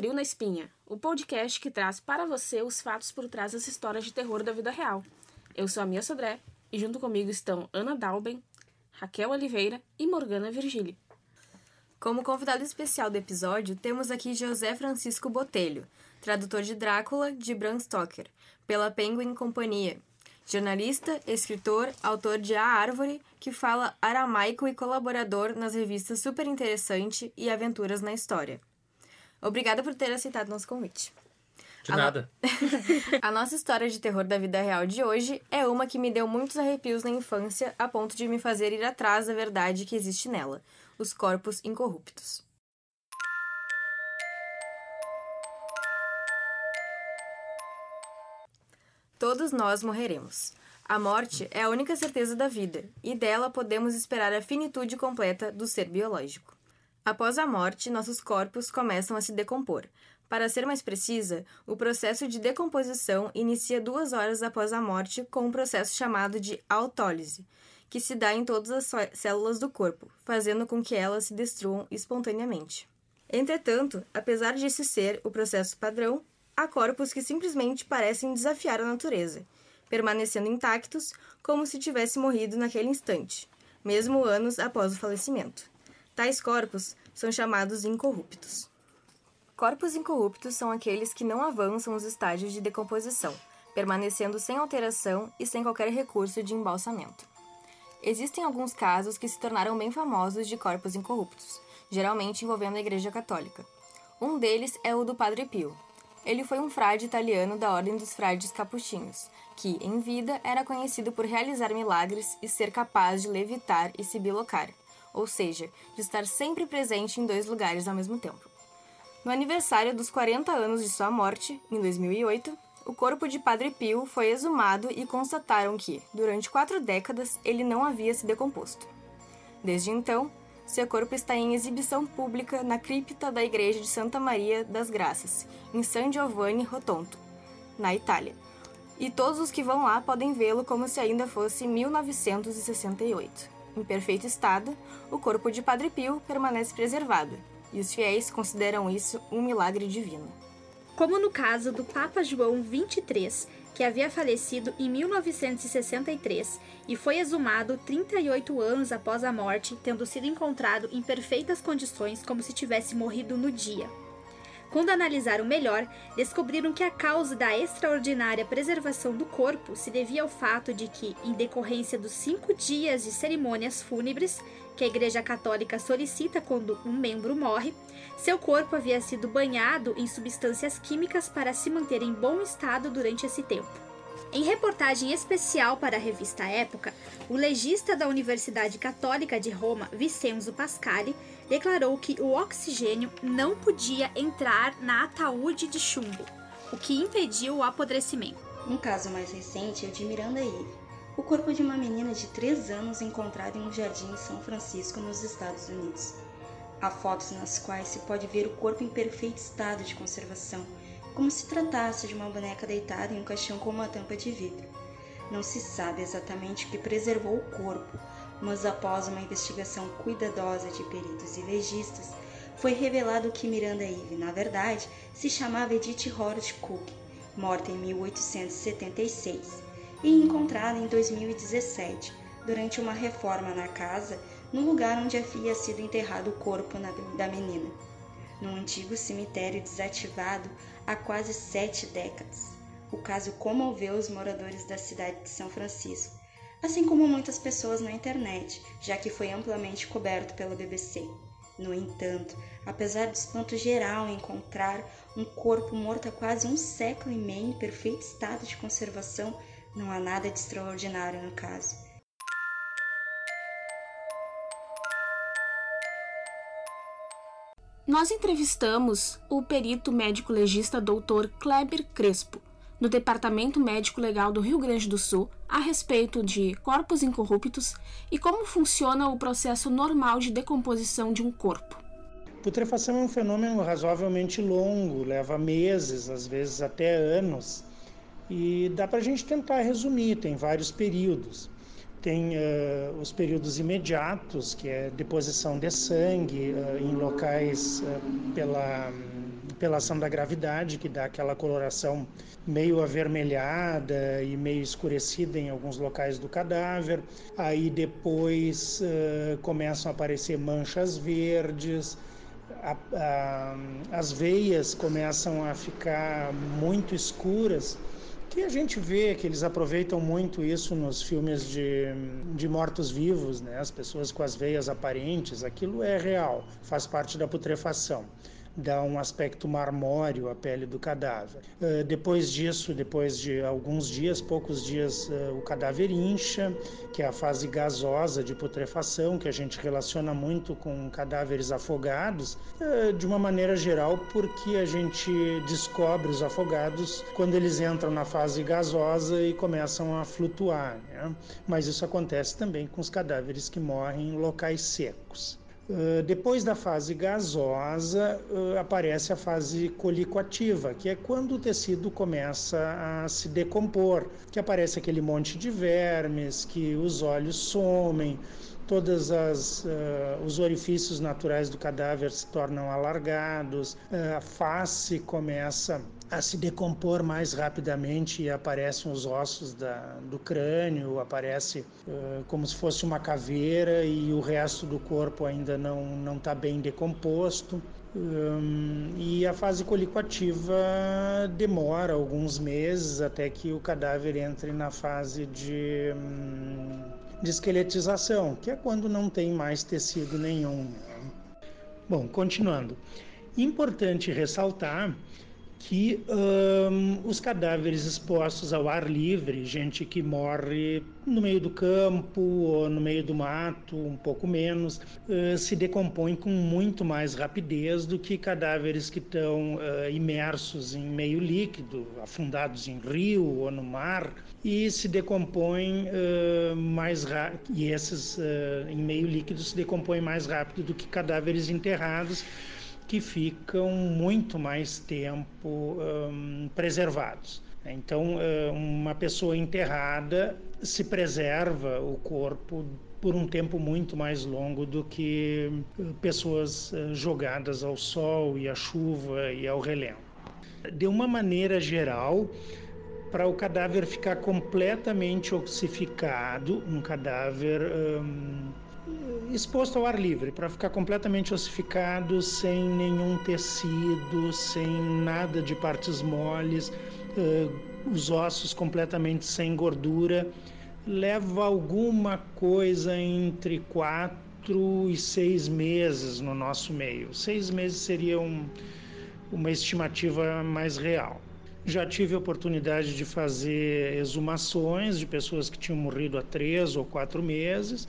Frio na Espinha, o podcast que traz para você os fatos por trás das histórias de terror da vida real. Eu sou a Mia Sodré e junto comigo estão Ana Dalben, Raquel Oliveira e Morgana Virgílio. Como convidado especial do episódio, temos aqui José Francisco Botelho, tradutor de Drácula de Bram Stoker, pela Penguin Companhia. Jornalista, escritor, autor de A Árvore, que fala aramaico e colaborador nas revistas Super Interessante e Aventuras na História. Obrigada por ter aceitado nosso convite. De nada. A nossa história de terror da vida real de hoje é uma que me deu muitos arrepios na infância, a ponto de me fazer ir atrás da verdade que existe nela: os corpos incorruptos. Todos nós morreremos. A morte é a única certeza da vida, e dela podemos esperar a finitude completa do ser biológico. Após a morte, nossos corpos começam a se decompor. Para ser mais precisa, o processo de decomposição inicia duas horas após a morte com um processo chamado de autólise, que se dá em todas as células do corpo, fazendo com que elas se destruam espontaneamente. Entretanto, apesar disso ser o processo padrão, há corpos que simplesmente parecem desafiar a natureza, permanecendo intactos como se tivesse morrido naquele instante, mesmo anos após o falecimento. Tais corpos são chamados incorruptos. Corpos incorruptos são aqueles que não avançam os estágios de decomposição, permanecendo sem alteração e sem qualquer recurso de embalsamento. Existem alguns casos que se tornaram bem famosos de corpos incorruptos, geralmente envolvendo a Igreja Católica. Um deles é o do Padre Pio, ele foi um frade italiano da Ordem dos Frades Capuchinhos, que, em vida, era conhecido por realizar milagres e ser capaz de levitar e se bilocar, ou seja, de estar sempre presente em dois lugares ao mesmo tempo. No aniversário dos 40 anos de sua morte, em 2008, o corpo de Padre Pio foi exumado e constataram que, durante quatro décadas, ele não havia se decomposto. Desde então, seu corpo está em exibição pública na cripta da Igreja de Santa Maria das Graças, em San Giovanni Rotondo, na Itália. E todos os que vão lá podem vê-lo como se ainda fosse 1968. Em perfeito estado, o corpo de Padre Pio permanece preservado, e os fiéis consideram isso um milagre divino. Como no caso do Papa João XXIII, que havia falecido em 1963 e foi exumado 38 anos após a morte, tendo sido encontrado em perfeitas condições como se tivesse morrido no dia. Quando analisaram melhor, descobriram que a causa da extraordinária preservação do corpo se devia ao fato de que, em decorrência dos cinco dias de cerimônias fúnebres que a Igreja Católica solicita quando um membro morre, seu corpo havia sido banhado em substâncias químicas para se manter em bom estado durante esse tempo. Em reportagem especial para a revista Época, o legista da Universidade Católica de Roma, Vincenzo Pascali, declarou que o oxigênio não podia entrar na ataúde de chumbo, o que impediu o apodrecimento. Um caso mais recente é o de Miranda Eve, o corpo de uma menina de 3 anos encontrado em um jardim em São Francisco, nos Estados Unidos. Há fotos nas quais se pode ver o corpo em perfeito estado de conservação, como se tratasse de uma boneca deitada em um caixão com uma tampa de vidro. Não se sabe exatamente o que preservou o corpo, mas após uma investigação cuidadosa de peritos e legistas, foi revelado que Miranda Eve, na verdade, se chamava Edith Horrocks Cook, morta em 1876 e encontrada em 2017, durante uma reforma na casa no lugar onde havia sido enterrado o corpo da menina, num antigo cemitério desativado há quase sete décadas. O caso comoveu os moradores da cidade de São Francisco, assim como muitas pessoas na internet, já que foi amplamente coberto pela BBC. No entanto, apesar do espanto geral em encontrar um corpo morto há quase um século e meio em perfeito estado de conservação, não há nada de extraordinário no caso. Nós entrevistamos o perito médico legista Dr. Kleber Crespo, no Departamento Médico Legal do Rio Grande do Sul, a respeito de corpos incorruptos e como funciona o processo normal de decomposição de um corpo. Putrefação é um fenômeno razoavelmente longo, leva meses, às vezes até anos, e dá para a gente tentar resumir, tem vários períodos. Tem uh, os períodos imediatos, que é deposição de sangue uh, em locais uh, pela, pela ação da gravidade, que dá aquela coloração meio avermelhada e meio escurecida em alguns locais do cadáver. Aí depois começam a aparecer manchas verdes, a, a, as veias começam a ficar muito escuras que a gente vê que eles aproveitam muito isso nos filmes de, de mortos-vivos, né? as pessoas com as veias aparentes, aquilo é real, faz parte da putrefação dá um aspecto marmóreo à pele do cadáver. Uh, depois disso, depois de alguns dias, poucos dias, uh, o cadáver incha, que é a fase gasosa de putrefação, que a gente relaciona muito com cadáveres afogados, uh, de uma maneira geral, porque a gente descobre os afogados quando eles entram na fase gasosa e começam a flutuar. Né? Mas isso acontece também com os cadáveres que morrem em locais secos. Uh, depois da fase gasosa, uh, aparece a fase colicoativa, que é quando o tecido começa a se decompor, que aparece aquele monte de vermes, que os olhos somem, todos uh, os orifícios naturais do cadáver se tornam alargados, a face começa a se decompor mais rapidamente e aparecem os ossos da, do crânio, aparece uh, como se fosse uma caveira e o resto do corpo ainda não está bem decomposto. Um, e a fase colicoativa demora alguns meses até que o cadáver entre na fase de de esqueletização, que é quando não tem mais tecido nenhum. Bom, continuando. Importante ressaltar que um, os cadáveres expostos ao ar livre, gente que morre no meio do campo ou no meio do mato, um pouco menos, uh, se decompõem com muito mais rapidez do que cadáveres que estão uh, imersos em meio líquido, afundados em rio ou no mar, e se decompõem uh, mais e esses em meio líquido se decompõem mais rápido do que cadáveres enterrados que ficam muito mais tempo um, preservados. Então, uma pessoa enterrada se preserva o corpo por um tempo muito mais longo do que pessoas jogadas ao sol e à chuva e ao relento. De uma maneira geral, para o cadáver ficar completamente ossificado, um cadáver um, exposto ao ar livre, para ficar completamente ossificado, sem nenhum tecido, sem nada de partes moles, os ossos completamente sem gordura, leva alguma coisa entre quatro e seis meses no nosso meio. Seis meses seria um, uma estimativa mais real. Já tive a oportunidade de fazer exumações de pessoas que tinham morrido há três ou quatro meses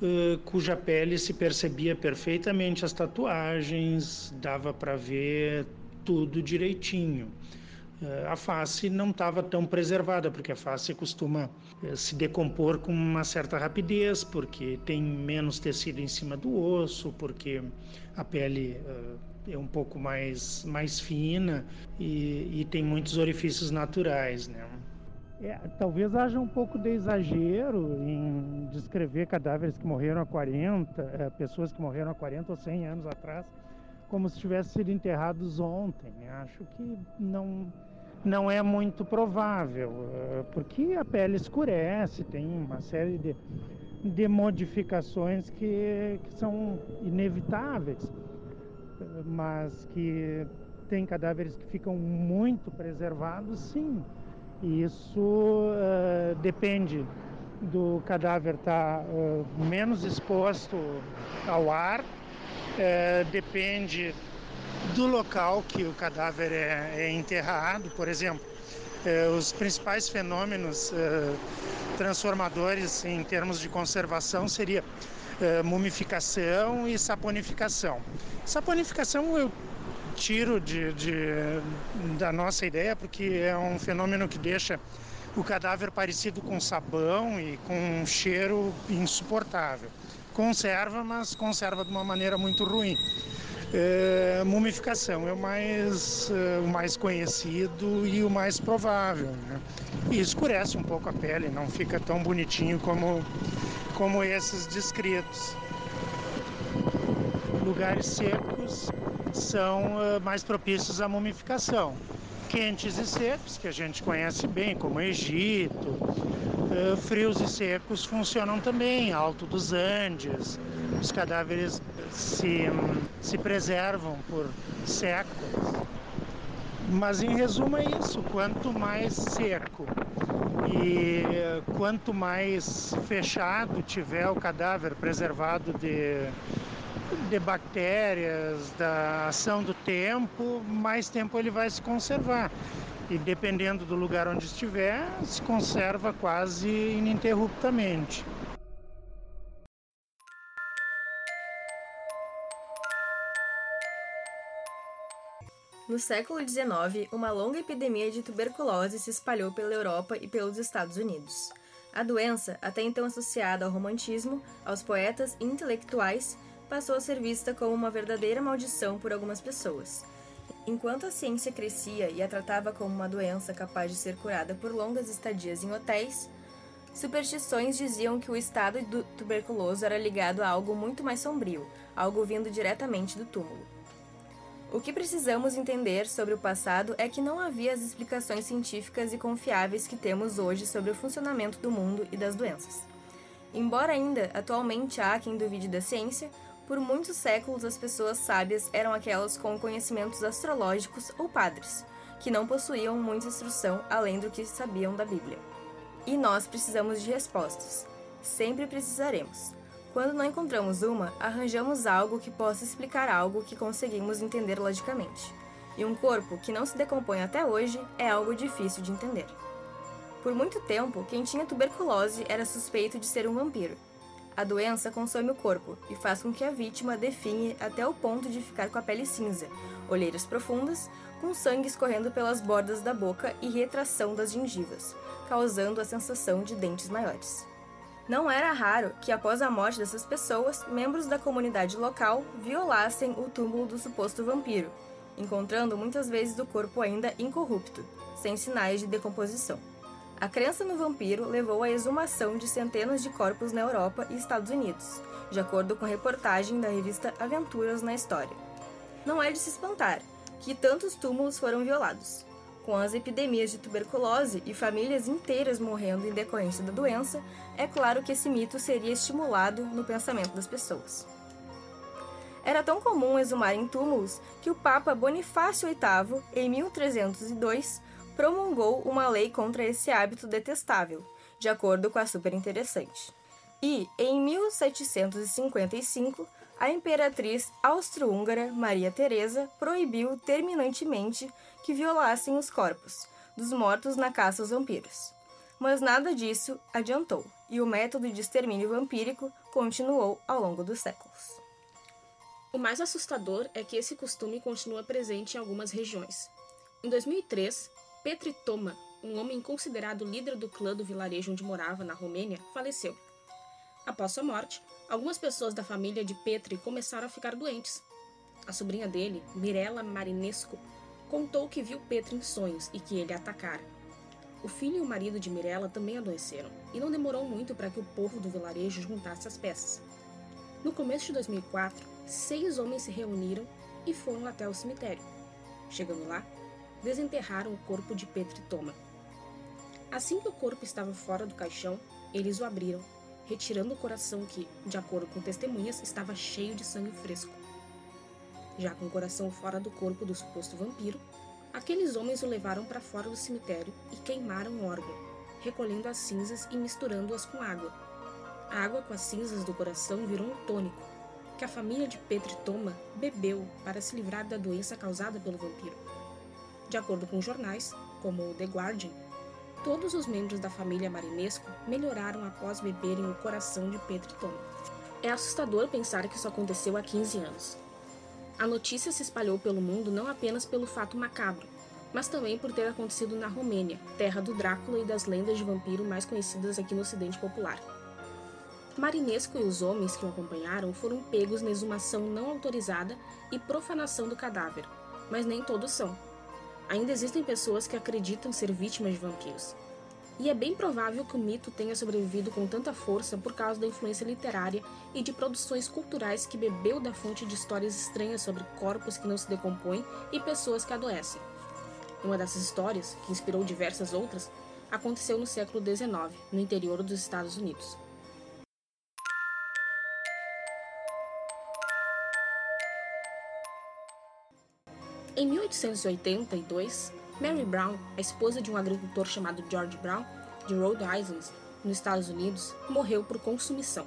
uh, cuja pele se percebia perfeitamente as tatuagens, dava para ver tudo direitinho. Uh, a face não estava tão preservada, porque a face costuma uh, se decompor com uma certa rapidez, porque tem menos tecido em cima do osso, porque a pele é um pouco mais, mais fina e, e tem muitos orifícios naturais, né? É, talvez haja um pouco de exagero em descrever cadáveres que morreram há 40, é, pessoas que morreram há 40 ou 100 anos atrás, como se tivessem sido enterrados ontem. Acho que não, não é muito provável, é, porque a pele escurece, tem uma série de, de modificações que, que são inevitáveis, mas que tem cadáveres que ficam muito preservados, sim isso uh, depende do cadáver estar tá, uh, menos exposto ao ar, uh, depende do local que o cadáver é, é enterrado, por exemplo. Eh, os principais fenômenos transformadores em termos de conservação seria mumificação e saponificação. Saponificação eu tiro de, de, da nossa ideia, porque é um fenômeno que deixa o cadáver parecido com sabão e com um cheiro insuportável. Conserva, mas conserva de uma maneira muito ruim. É, mumificação é o mais, é, o mais conhecido e o mais provável. Né? E escurece um pouco a pele, não fica tão bonitinho como, como esses descritos. Lugares secos são uh, mais propícios à mumificação. Quentes e secos, que a gente conhece bem, como Egito, uh, frios e secos funcionam também, Alto dos Andes, os cadáveres se, se preservam por séculos. Mas em resumo é isso, quanto mais seco e quanto mais fechado tiver o cadáver preservado de, de bactérias, da ação do tempo, mais tempo ele vai se conservar. E dependendo do lugar onde estiver, se conserva quase ininterruptamente. No século XIX, uma longa epidemia de tuberculose se espalhou pela Europa e pelos Estados Unidos. A doença, até então associada ao romantismo, aos poetas e intelectuais, passou a ser vista como uma verdadeira maldição por algumas pessoas. Enquanto a ciência crescia e a tratava como uma doença capaz de ser curada por longas estadias em hotéis, superstições diziam que o estado do tuberculoso era ligado a algo muito mais sombrio, algo vindo diretamente do túmulo. O que precisamos entender sobre o passado é que não havia as explicações científicas e confiáveis que temos hoje sobre o funcionamento do mundo e das doenças. Embora ainda atualmente há quem duvide da ciência, por muitos séculos as pessoas sábias eram aquelas com conhecimentos astrológicos ou padres, que não possuíam muita instrução além do que sabiam da Bíblia. E nós precisamos de respostas. Sempre precisaremos. Quando não encontramos uma, arranjamos algo que possa explicar algo que conseguimos entender logicamente. E um corpo que não se decompõe até hoje é algo difícil de entender. Por muito tempo, quem tinha tuberculose era suspeito de ser um vampiro. A doença consome o corpo e faz com que a vítima definhe até o ponto de ficar com a pele cinza, olheiras profundas, com sangue escorrendo pelas bordas da boca e retração das gengivas, causando a sensação de dentes maiores. Não era raro que, após a morte dessas pessoas, membros da comunidade local violassem o túmulo do suposto vampiro, encontrando muitas vezes o corpo ainda incorrupto, sem sinais de decomposição. A crença no vampiro levou à exumação de centenas de corpos na Europa e Estados Unidos, de acordo com reportagem da revista Aventuras na História. Não é de se espantar que tantos túmulos foram violados com as epidemias de tuberculose e famílias inteiras morrendo em decorrência da doença, é claro que esse mito seria estimulado no pensamento das pessoas. Era tão comum exumar em túmulos que o Papa Bonifácio VIII, em 1302, promulgou uma lei contra esse hábito detestável, de acordo com a Superinteressante. E, em 1755, a imperatriz austro-húngara Maria Teresa proibiu terminantemente que violassem os corpos dos mortos na caça aos vampiros. Mas nada disso adiantou, e o método de extermínio vampírico continuou ao longo dos séculos. O mais assustador é que esse costume continua presente em algumas regiões. Em 2003, Petri Toma, um homem considerado líder do clã do vilarejo onde morava, na Romênia, faleceu. Após sua morte, algumas pessoas da família de Petri começaram a ficar doentes. A sobrinha dele, Mirella Marinesco, contou que viu Petri em sonhos e que ele a atacara. O filho e o marido de Mirella também adoeceram, e não demorou muito para que o povo do vilarejo juntasse as peças. No começo de 2004, seis homens se reuniram e foram até o cemitério. Chegando lá, desenterraram o corpo de Petri Toma. Assim que o corpo estava fora do caixão, eles o abriram retirando o coração que, de acordo com testemunhas, estava cheio de sangue fresco. Já com o coração fora do corpo do suposto vampiro, aqueles homens o levaram para fora do cemitério e queimaram o órgão, recolhendo as cinzas e misturando-as com água. A água com as cinzas do coração virou um tônico, que a família de Petri Toma bebeu para se livrar da doença causada pelo vampiro. De acordo com jornais, como o The Guardian, Todos os membros da família Marinesco melhoraram após beberem o coração de Pedro Tom. É assustador pensar que isso aconteceu há 15 anos. A notícia se espalhou pelo mundo não apenas pelo fato macabro, mas também por ter acontecido na Romênia, terra do Drácula e das lendas de vampiro mais conhecidas aqui no Ocidente Popular. Marinesco e os homens que o acompanharam foram pegos na exumação não autorizada e profanação do cadáver, mas nem todos são. Ainda existem pessoas que acreditam ser vítimas de vampiros. E é bem provável que o mito tenha sobrevivido com tanta força por causa da influência literária e de produções culturais que bebeu da fonte de histórias estranhas sobre corpos que não se decompõem e pessoas que adoecem. Uma dessas histórias, que inspirou diversas outras, aconteceu no século XIX, no interior dos Estados Unidos. Em 1882, Mary Brown, a esposa de um agricultor chamado George Brown, de Rhode Island, nos Estados Unidos, morreu por consumição.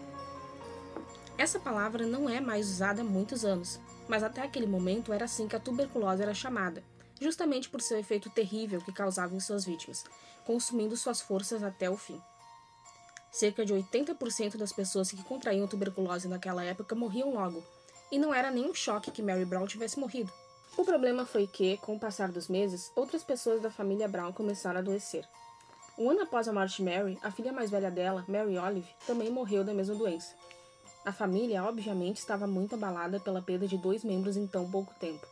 Essa palavra não é mais usada há muitos anos, mas até aquele momento era assim que a tuberculose era chamada, justamente por seu efeito terrível que causava em suas vítimas, consumindo suas forças até o fim. Cerca de 80% das pessoas que contraíam tuberculose naquela época morriam logo, e não era nenhum choque que Mary Brown tivesse morrido. O problema foi que, com o passar dos meses, outras pessoas da família Brown começaram a adoecer. Um ano após a morte de Mary, a filha mais velha dela, Mary Olive, também morreu da mesma doença. A família, obviamente, estava muito abalada pela perda de dois membros em tão pouco tempo.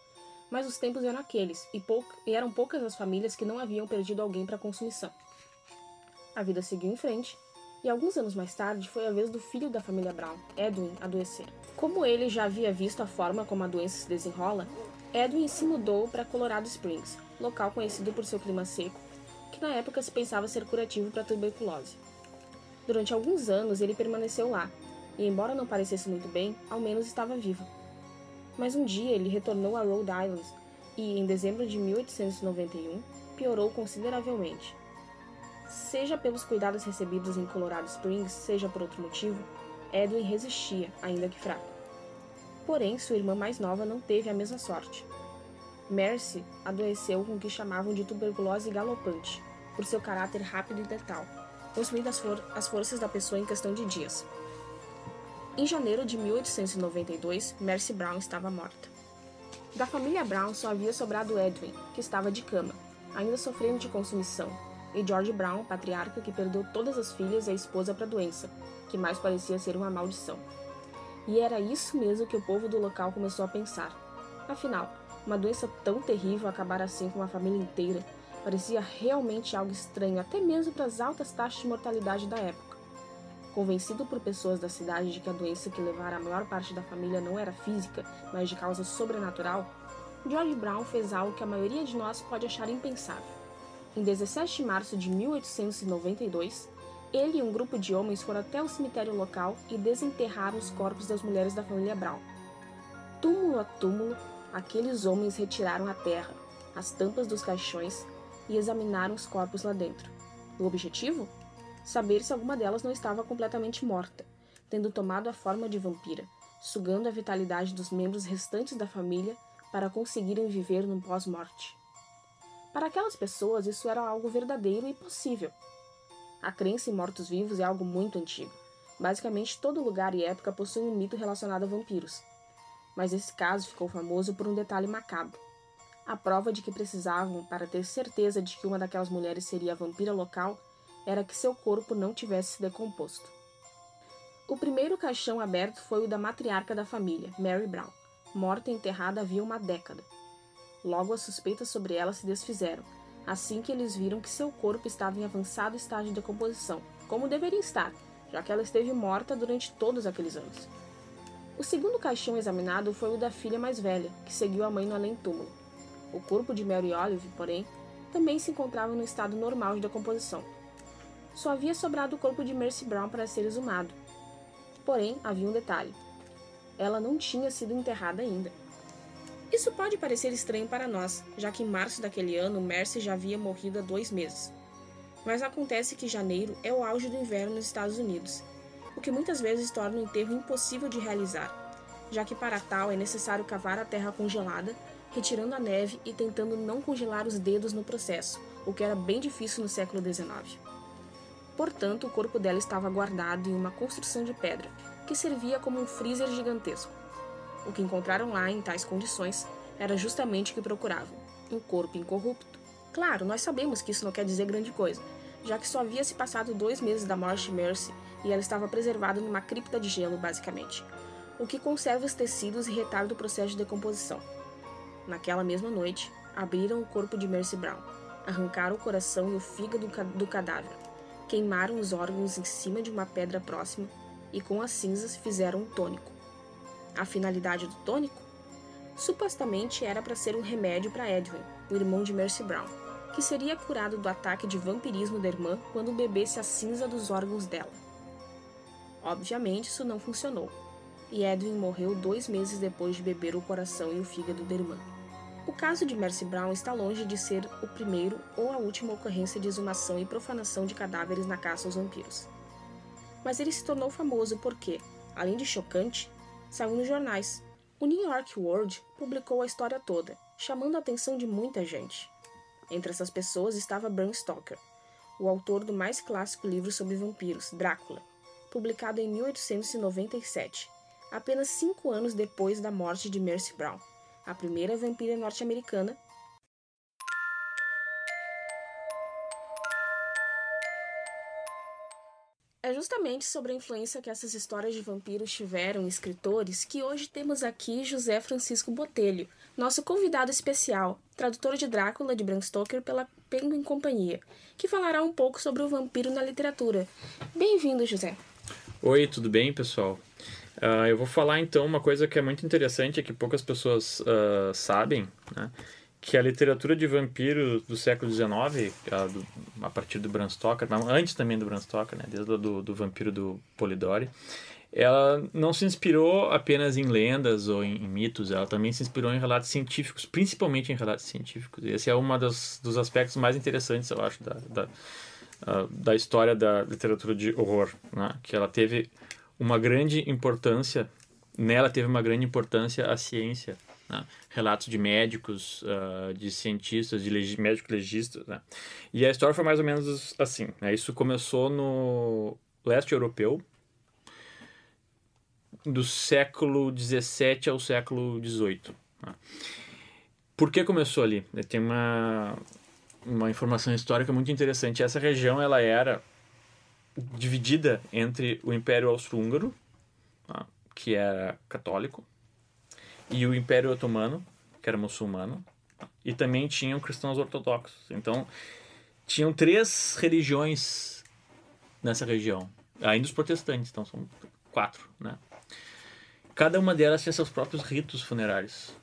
Mas os tempos eram aqueles, e, e eram poucas as famílias que não haviam perdido alguém para consumição. A vida seguiu em frente, e alguns anos mais tarde foi a vez do filho da família Brown, Edwin, adoecer. Como ele já havia visto a forma como a doença se desenrola, Edwin se mudou para Colorado Springs, local conhecido por seu clima seco, que na época se pensava ser curativo para tuberculose. Durante alguns anos ele permaneceu lá, e embora não parecesse muito bem, ao menos estava vivo. Mas um dia ele retornou a Rhode Island e, em dezembro de 1891, piorou consideravelmente. Seja pelos cuidados recebidos em Colorado Springs, seja por outro motivo, Edwin resistia, ainda que fraco. Porém, sua irmã mais nova não teve a mesma sorte. Mercy adoeceu com o que chamavam de tuberculose galopante, por seu caráter rápido e letal, consumindo as, for as forças da pessoa em questão de dias. Em janeiro de 1892, Mercy Brown estava morta. Da família Brown só havia sobrado Edwin, que estava de cama, ainda sofrendo de consumição, e George Brown, patriarca que perdeu todas as filhas e a esposa para a doença, que mais parecia ser uma maldição. E era isso mesmo que o povo do local começou a pensar. Afinal, uma doença tão terrível acabar assim com uma família inteira parecia realmente algo estranho, até mesmo para as altas taxas de mortalidade da época. Convencido por pessoas da cidade de que a doença que levara a maior parte da família não era física, mas de causa sobrenatural, George Brown fez algo que a maioria de nós pode achar impensável. Em 17 de março de 1892, ele e um grupo de homens foram até o cemitério local e desenterraram os corpos das mulheres da família Brown. Túmulo a túmulo, aqueles homens retiraram a terra, as tampas dos caixões e examinaram os corpos lá dentro. O objetivo? Saber se alguma delas não estava completamente morta, tendo tomado a forma de vampira, sugando a vitalidade dos membros restantes da família para conseguirem viver no pós-morte. Para aquelas pessoas, isso era algo verdadeiro e possível a crença em mortos-vivos é algo muito antigo. Basicamente, todo lugar e época possui um mito relacionado a vampiros. Mas esse caso ficou famoso por um detalhe macabro. A prova de que precisavam para ter certeza de que uma daquelas mulheres seria a vampira local era que seu corpo não tivesse se decomposto. O primeiro caixão aberto foi o da matriarca da família, Mary Brown, morta e enterrada havia uma década. Logo as suspeitas sobre ela se desfizeram, assim que eles viram que seu corpo estava em avançado estágio de decomposição, como deveria estar, já que ela esteve morta durante todos aqueles anos. O segundo caixão examinado foi o da filha mais velha, que seguiu a mãe no além-túmulo. O corpo de Mary Olive, porém, também se encontrava no estado normal de decomposição. Só havia sobrado o corpo de Mercy Brown para ser exumado. Porém, havia um detalhe: ela não tinha sido enterrada ainda. Isso pode parecer estranho para nós, já que em março daquele ano Mercy já havia morrido há dois meses. Mas acontece que janeiro é o auge do inverno nos Estados Unidos, o que muitas vezes torna o enterro impossível de realizar, já que para tal é necessário cavar a terra congelada, retirando a neve e tentando não congelar os dedos no processo, o que era bem difícil no século XIX. Portanto, o corpo dela estava guardado em uma construção de pedra, que servia como um freezer gigantesco. O que encontraram lá em tais condições era justamente o que procuravam: um corpo incorrupto. Claro, nós sabemos que isso não quer dizer grande coisa, já que só havia se passado dois meses da morte de Mercy e ela estava preservada numa cripta de gelo, basicamente, o que conserva os tecidos e retarda o processo de decomposição. Naquela mesma noite, abriram o corpo de Mercy Brown, arrancaram o coração e o fígado do cadáver, queimaram os órgãos em cima de uma pedra próxima e com as cinzas fizeram um tônico. A finalidade do tônico? Supostamente era para ser um remédio para Edwin, o irmão de Mercy Brown, que seria curado do ataque de vampirismo da irmã quando bebesse a cinza dos órgãos dela. Obviamente, isso não funcionou, e Edwin morreu dois meses depois de beber o coração e o fígado da irmã. O caso de Mercy Brown está longe de ser o primeiro ou a última ocorrência de exumação e profanação de cadáveres na caça aos vampiros. Mas ele se tornou famoso porque, além de chocante, saiu nos jornais. O New York World publicou a história toda, chamando a atenção de muita gente. Entre essas pessoas estava Bram Stoker, o autor do mais clássico livro sobre vampiros, Drácula, publicado em 1897, apenas cinco anos depois da morte de Mercy Brown a primeira vampira norte-americana. É justamente sobre a influência que essas histórias de vampiros tiveram em escritores que hoje temos aqui José Francisco Botelho, nosso convidado especial, tradutor de Drácula de Bram Stoker pela Penguin Companhia, que falará um pouco sobre o vampiro na literatura. Bem-vindo, José. Oi, tudo bem, pessoal? Uh, eu vou falar então uma coisa que é muito interessante, é que poucas pessoas uh, sabem, né? Que a literatura de vampiros do século XIX, a, do, a partir do Bram Stoker, antes também do Bram Stoker, né? desde do, do vampiro do Polidori, ela não se inspirou apenas em lendas ou em, em, mitos, ela também se inspirou em relatos científicos, principalmente em relatos científicos. Esse é um dos aspectos mais interessantes, eu acho, da, da, da história da literatura de horror, né? que ela teve uma grande importância, nela teve uma grande importância a ciência. Né? Relatos de médicos, uh, de cientistas, de leg médicos legistas. Né? E a história foi mais ou menos assim. Né? Isso começou no leste europeu, do século XVII ao século XVIII. Né? Por que começou ali? Tem uma, uma informação histórica muito interessante. Essa região ela era dividida entre o Império Austro-Húngaro, tá? que era católico, e o Império Otomano, que era muçulmano, e também tinham cristãos ortodoxos. Então, tinham três religiões nessa região, ainda os protestantes, então são quatro, né? Cada uma delas tinha seus próprios ritos funerários.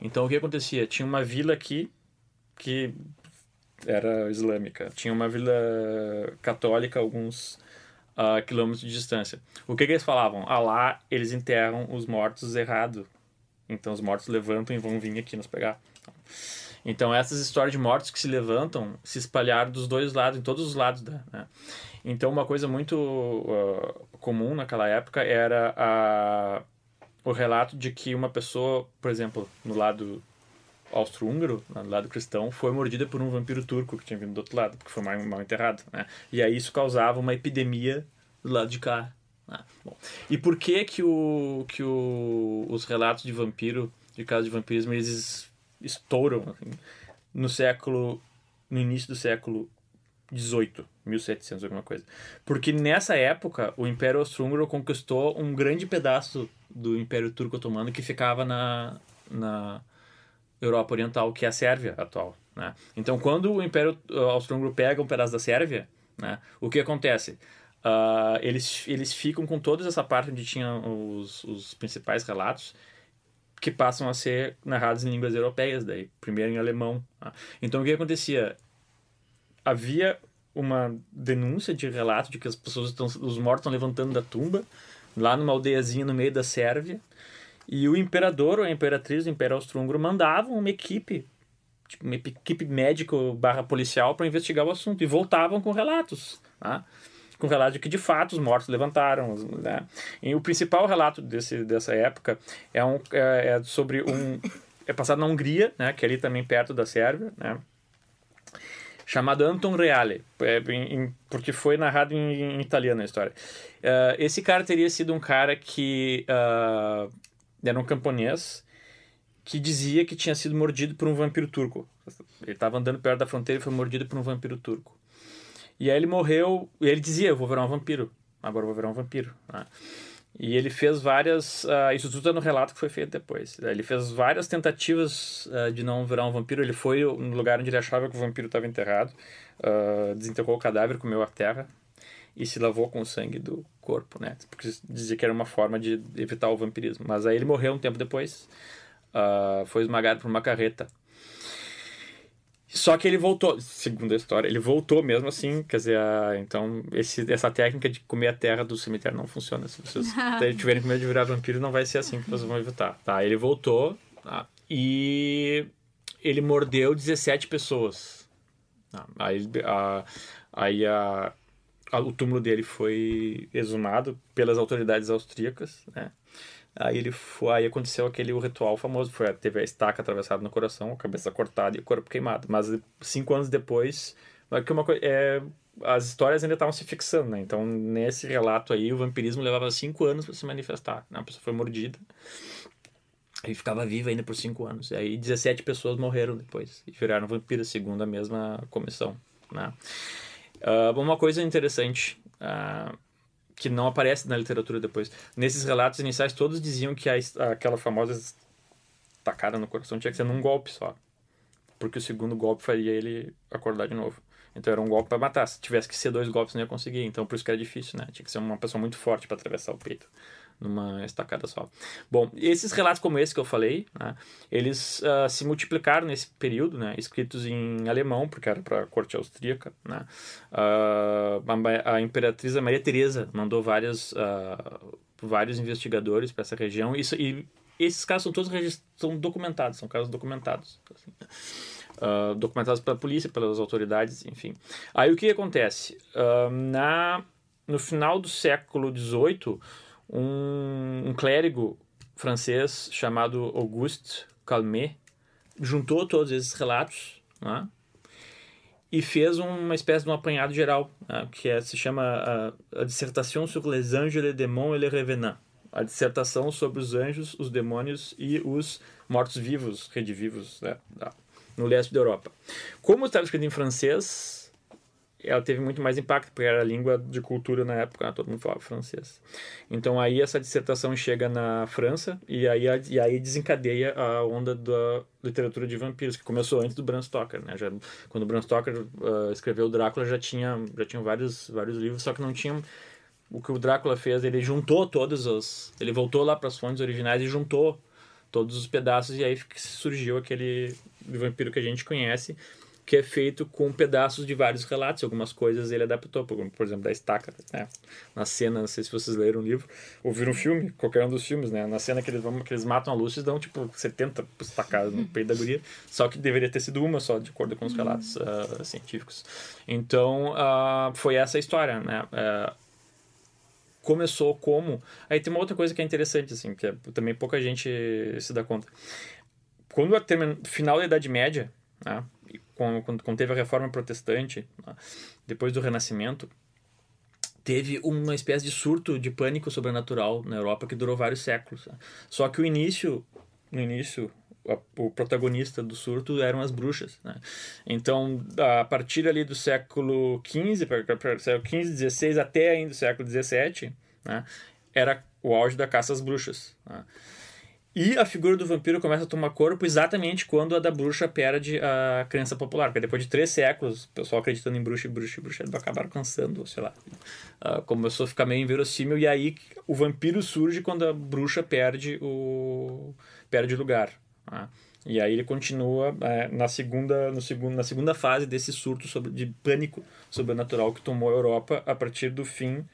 Então, o que acontecia? Tinha uma vila aqui que era islâmica. Tinha uma vila católica alguns uh, quilômetros de distância. O que, que eles falavam? Ah, lá eles enterram os mortos errado. Então os mortos levantam e vão vir aqui nos pegar. Então essas histórias de mortos que se levantam se espalharam dos dois lados, em todos os lados. Da, né? Então uma coisa muito uh, comum naquela época era a, o relato de que uma pessoa, por exemplo, no lado austro-húngaro, do lado cristão, foi mordida por um vampiro turco que tinha vindo do outro lado, porque foi mal, mal enterrado. Né? E aí isso causava uma epidemia do lado de cá. Bom, e por que que, o, que o, os relatos de vampiro, de casos de vampirismo, eles estouram assim, no século, no início do século 18, 1700 alguma coisa. Porque nessa época o Império Austro-Húngaro conquistou um grande pedaço do Império Turco Otomano que ficava na, na Europa Oriental, que é a Sérvia atual. Né? Então, quando o Império Austro-Húngaro pega um pedaço da Sérvia, né, o que acontece? Uh, eles, eles ficam com toda essa parte onde tinham os, os principais relatos, que passam a ser narrados em línguas europeias, daí primeiro em alemão. Tá? Então, o que acontecia? Havia uma denúncia de relato de que as pessoas estão, os mortos estão levantando da tumba, lá numa aldeiazinha no meio da Sérvia, e o imperador ou a imperatriz do Império Austro-Húngaro mandavam uma equipe, tipo, uma equipe médico barra policial para investigar o assunto e voltavam com relatos, tá? Com relato de que de fato os mortos levantaram. Né? E o principal relato desse, dessa época é, um, é, é sobre um. É passado na Hungria, né, que é ali também perto da Sérvia, né, chamado Anton Reale, é, porque foi narrado em, em, italiano a história. Uh, esse cara teria sido um cara que uh, era um camponês que dizia que tinha sido mordido por um vampiro turco. Ele estava andando perto da fronteira e foi mordido por um vampiro turco. E aí ele morreu, e ele dizia, eu vou virar um vampiro. agora eu vou virar um vampiro. Né? E ele fez várias. Uh, isso tudo está no relato que foi feito depois. Ele fez várias tentativas uh, de não virar um vampiro. Ele foi no lugar onde ele achava que o vampiro estava enterrado, uh, desenterrou o cadáver, comeu a terra e se lavou com o sangue do corpo, né? Porque dizia que era uma forma de evitar o vampirismo. Mas aí ele morreu um tempo depois, foi esmagado por uma carreta só que ele voltou, segundo a história, ele voltou mesmo assim, quer dizer, a, então esse, essa técnica de comer a terra do cemitério não funciona. Se vocês tiverem com medo de virar vampiro, não vai ser assim que vocês vão evitar. Tá, ele voltou tá, e ele mordeu 17 pessoas. Tá, aí a, aí a, a, o túmulo dele foi exumado pelas autoridades austríacas, né? Aí ele foi, aí aconteceu aquele ritual famoso, foi teve a estaca atravessada no coração, a cabeça cortada e o corpo queimado. Mas cinco anos depois, que uma é, as histórias ainda estavam se fixando, né? Então nesse relato aí o vampirismo levava cinco anos para se manifestar. Né? A pessoa foi mordida e ficava viva ainda por cinco anos. E aí 17 pessoas morreram depois e viraram vampiros segundo a mesma comissão, né? Uh, uma coisa interessante. Uh, que não aparece na literatura depois. Nesses relatos iniciais, todos diziam que a, aquela famosa tacada no coração tinha que ser num golpe só. Porque o segundo golpe faria ele acordar de novo. Então era um golpe para matar. Se tivesse que ser dois golpes, não ia conseguir. Então por isso que era difícil, né? Tinha que ser uma pessoa muito forte para atravessar o peito numa estacada só. Bom, esses relatos como esse que eu falei, né, eles uh, se multiplicaram nesse período, né, escritos em alemão, porque era para a corte austríaca. Né, uh, a, imperatriz Maria Teresa mandou várias, uh, vários investigadores para essa região, e esses casos são todos são documentados, são casos documentados. Assim, documentados pela polícia, pelas autoridades, enfim. Aí o que acontece? na, no final do século XVIII, um, um clérigo francês chamado Auguste Calmet juntou todos esses relatos né, e fez uma espécie de um apanhado geral, né, que é, se chama a, a Dissertation sur les anges, les démons et les revenants. A dissertação sobre os anjos, os demônios e os mortos-vivos, redivivos, né, no leste da Europa. Como estava escrito em francês, ela teve muito mais impacto, porque era a língua de cultura na época, né? todo mundo falava francês. Então aí essa dissertação chega na França e aí, e aí desencadeia a onda da literatura de vampiros, que começou antes do Bram Stoker, né? Já, quando o Bram Stoker uh, escreveu o Drácula, já tinha, já tinha vários, vários livros, só que não tinham... O que o Drácula fez, ele juntou todos os... Ele voltou lá para as fontes originais e juntou todos os pedaços e aí surgiu aquele vampiro que a gente conhece, que é feito com pedaços de vários relatos. Algumas coisas ele adaptou, por, por exemplo, da estaca, né? Na cena, não sei se vocês leram o livro, ou viram o filme, qualquer um dos filmes, né? Na cena que eles, vão, que eles matam a Lúcia, dão tipo 70 estacadas no peito da guria, só que deveria ter sido uma só, de acordo com os relatos uh, científicos. Então, uh, foi essa a história, né? Uh, começou como... Aí tem uma outra coisa que é interessante, assim, que é, também pouca gente se dá conta. Quando a termina, final da Idade Média, né? Quando, quando teve a reforma protestante, né, depois do Renascimento, teve uma espécie de surto de pânico sobrenatural na Europa que durou vários séculos. Né. Só que o início, no início, o protagonista do surto eram as bruxas. Né? Então, a partir ali do século XV, século XV, XVI até ainda o século XVII, né? era o auge da caça às bruxas. Né? E a figura do vampiro começa a tomar corpo exatamente quando a da bruxa perde a crença popular. Porque depois de três séculos, o pessoal acreditando em bruxa e bruxa e bruxa, eles acabaram cansando, sei lá. Uh, começou a ficar meio inverossímil. E aí o vampiro surge quando a bruxa perde o perde lugar. Uh, e aí ele continua é, na, segunda, no segundo, na segunda fase desse surto sobre, de pânico sobrenatural que tomou a Europa a partir do fim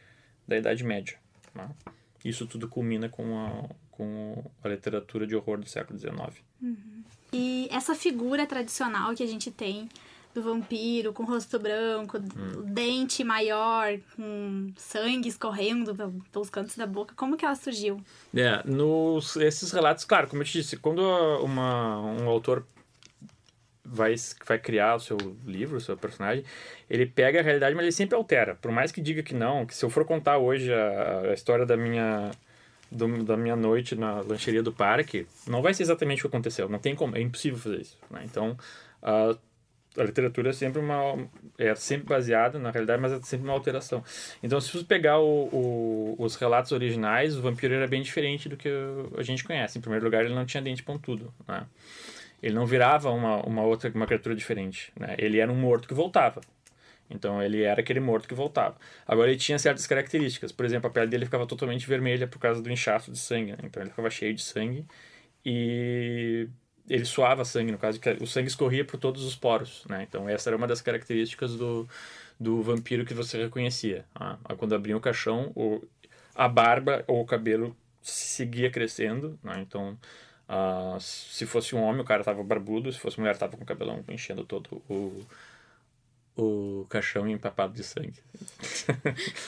da Idade Média. Uh, isso tudo culmina com a com a literatura de horror do século XIX. Uhum. E essa figura tradicional que a gente tem do vampiro com rosto branco, hum. dente maior, com sangue escorrendo pelos cantos da boca, como que ela surgiu? É, nos, esses relatos, claro, como eu te disse, quando uma, um autor vai, vai criar o seu livro, o seu personagem, ele pega a realidade, mas ele sempre altera. Por mais que diga que não, que se eu for contar hoje a, a história da minha do, da minha noite na lancheria do parque, não vai ser exatamente o que aconteceu. Não tem como, é impossível fazer isso. Né? Então, uh, a literatura é sempre uma é sempre baseada na realidade mas é sempre uma alteração então se você pegar o, o, os relatos originais o vampiro era bem diferente do que a gente conhece em primeiro lugar ele não tinha dente pontudo né ele não virava uma, uma outra uma criatura diferente né ele era um morto que voltava então ele era aquele morto que voltava agora ele tinha certas características por exemplo a pele dele ficava totalmente vermelha por causa do inchaço de sangue né? então ele ficava cheio de sangue e ele suava sangue, no caso, o sangue escorria por todos os poros, né? Então essa era uma das características do, do vampiro que você reconhecia. Ah, quando abria o caixão, o, a barba ou o cabelo seguia crescendo, né? Então, ah, se fosse um homem, o cara tava barbudo, se fosse mulher, tava com o cabelão enchendo todo o, o caixão empapado de sangue.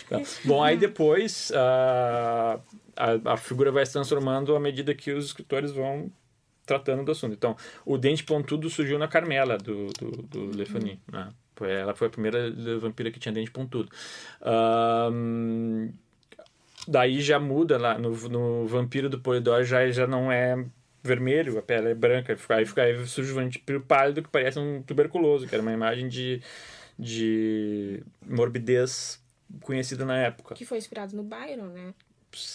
tá. Bom, aí depois uh, a, a figura vai se transformando à medida que os escritores vão tratando do assunto. Então, o dente pontudo surgiu na Carmela, do, do, do Le Fanu, né? Ela foi a primeira vampira que tinha dente pontudo. Um, daí já muda lá, no, no Vampiro do Polidor já, já não é vermelho, a pele é branca. Aí, aí surge o vampiro pálido que parece um tuberculoso, que era uma imagem de, de morbidez conhecida na época. Que foi inspirado no Byron, né?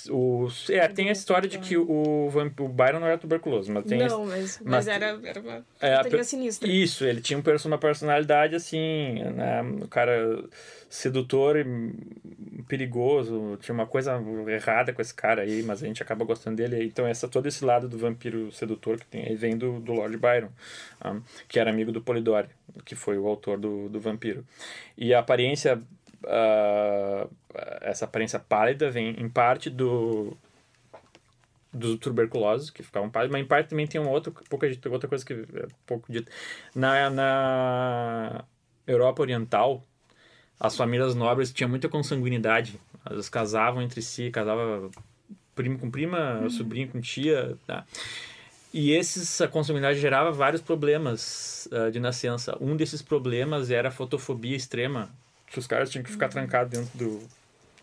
O, é, tem a história de que o, o Byron não era tuberculoso, mas tem. Não, mas, mas, mas era, era uma é, sinistra. Isso, ele tinha uma personalidade assim, né? Um cara sedutor e perigoso. Tinha uma coisa errada com esse cara aí, mas a gente acaba gostando dele. Então, essa, todo esse lado do vampiro sedutor que tem aí vem do, do Lord Byron, um, que era amigo do Polidori, que foi o autor do, do vampiro. E a aparência uh, essa aparência pálida vem em parte do dos tuberculosos que ficavam pálidos, mas em parte também tem uma outra pouca outra coisa que é pouco dita na, na Europa Oriental as famílias nobres tinham muita consanguinidade elas casavam entre si casava primo com prima uhum. sobrinho com tia tá? e esses, essa consanguinidade gerava vários problemas uh, de nascença um desses problemas era a fotofobia extrema que os caras tinham que ficar trancados dentro do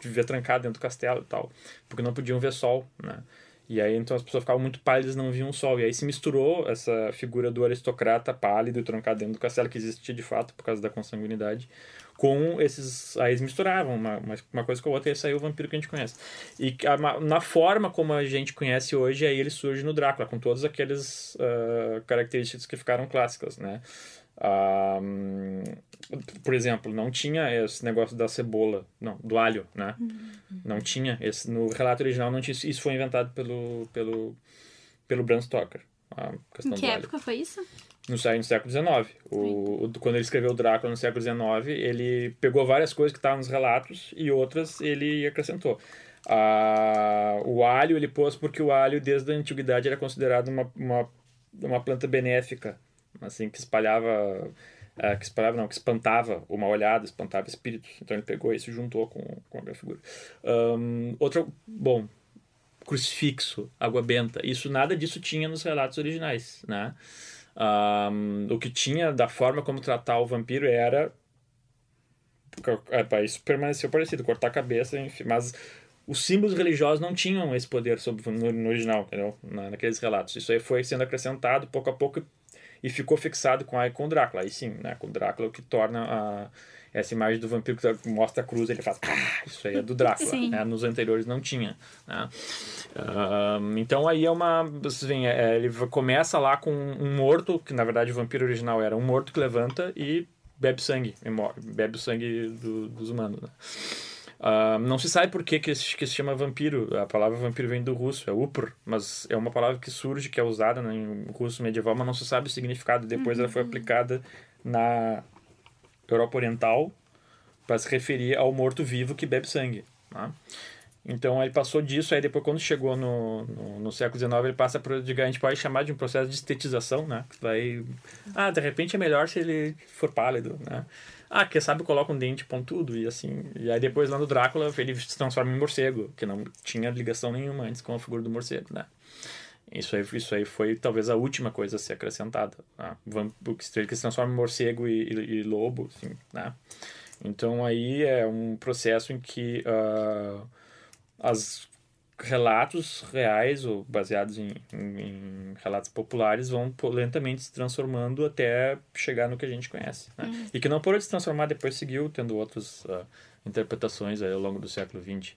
viver trancado dentro do castelo e tal, porque não podiam ver sol, né? E aí então as pessoas ficavam muito pálidas, não viam sol. E aí se misturou essa figura do aristocrata pálido e trancado dentro do castelo que existia de fato por causa da consanguinidade com esses. Aí eles misturavam uma, uma coisa com a outra e aí saiu o vampiro que a gente conhece. E a, na forma como a gente conhece hoje, aí ele surge no Drácula, com todas aquelas uh, características que ficaram clássicas, né? Um, por exemplo, não tinha esse negócio da cebola, não, do alho, né? Uhum. Não tinha esse no relato original não tinha isso foi inventado pelo pelo pelo Bram Stoker. A questão em que época alho. foi isso? No, no século XIX. O, o, quando ele escreveu o Drácula no século XIX, ele pegou várias coisas que estavam nos relatos e outras ele acrescentou. Ah, o alho ele pôs porque o alho desde a antiguidade era considerado uma, uma, uma planta benéfica assim, que espalhava, uh, que espalhava, não, que espantava uma olhada, espantava espíritos. Então ele pegou isso e juntou com, com a figura. Um, outro, bom, crucifixo, água benta, isso nada disso tinha nos relatos originais, né? Um, o que tinha da forma como tratar o vampiro era é, isso permaneceu parecido, cortar a cabeça, enfim, mas os símbolos religiosos não tinham esse poder sobre, no, original, entendeu? Na, naqueles relatos. Isso aí foi sendo acrescentado pouco a pouco e ficou fixado com, a, com o Drácula. Aí sim, né, com o Drácula, o que torna a, essa imagem do vampiro que mostra a cruz, ele faz, ah, isso aí é do Drácula, né? nos anteriores não tinha. Né? Uh, então aí é uma, assim, é, ele começa lá com um morto, que na verdade o vampiro original era um morto que levanta e bebe sangue, bebe o sangue do, dos humanos. Né? Uh, não se sabe por que, que, se, que se chama vampiro. A palavra vampiro vem do russo, é upr, mas é uma palavra que surge, que é usada né, em russo medieval, mas não se sabe o significado. Depois uhum. ela foi uhum. aplicada na Europa Oriental para se referir ao morto-vivo que bebe sangue. Né? Então ele passou disso, aí depois quando chegou no, no, no século XIX ele passa digamos, a gente pode chamar de um processo de estetização, né? Vai, ah, de repente é melhor se ele for pálido, né? Ah, quem sabe coloca um dente pontudo e assim. E aí depois lá no Drácula ele se transforma em morcego, que não tinha ligação nenhuma antes com a figura do morcego, né? Isso aí, isso aí foi talvez a última coisa a ser acrescentada. Né? Ele que se transforma em morcego e, e, e, lobo, assim, né? Então aí é um processo em que uh, as relatos reais ou baseados em, em, em, relatos populares vão lentamente se transformando até chegar no que a gente conhece. Né? Uhum. E que não parou de se transformar, depois seguiu tendo outras uh, interpretações ao longo do século XX.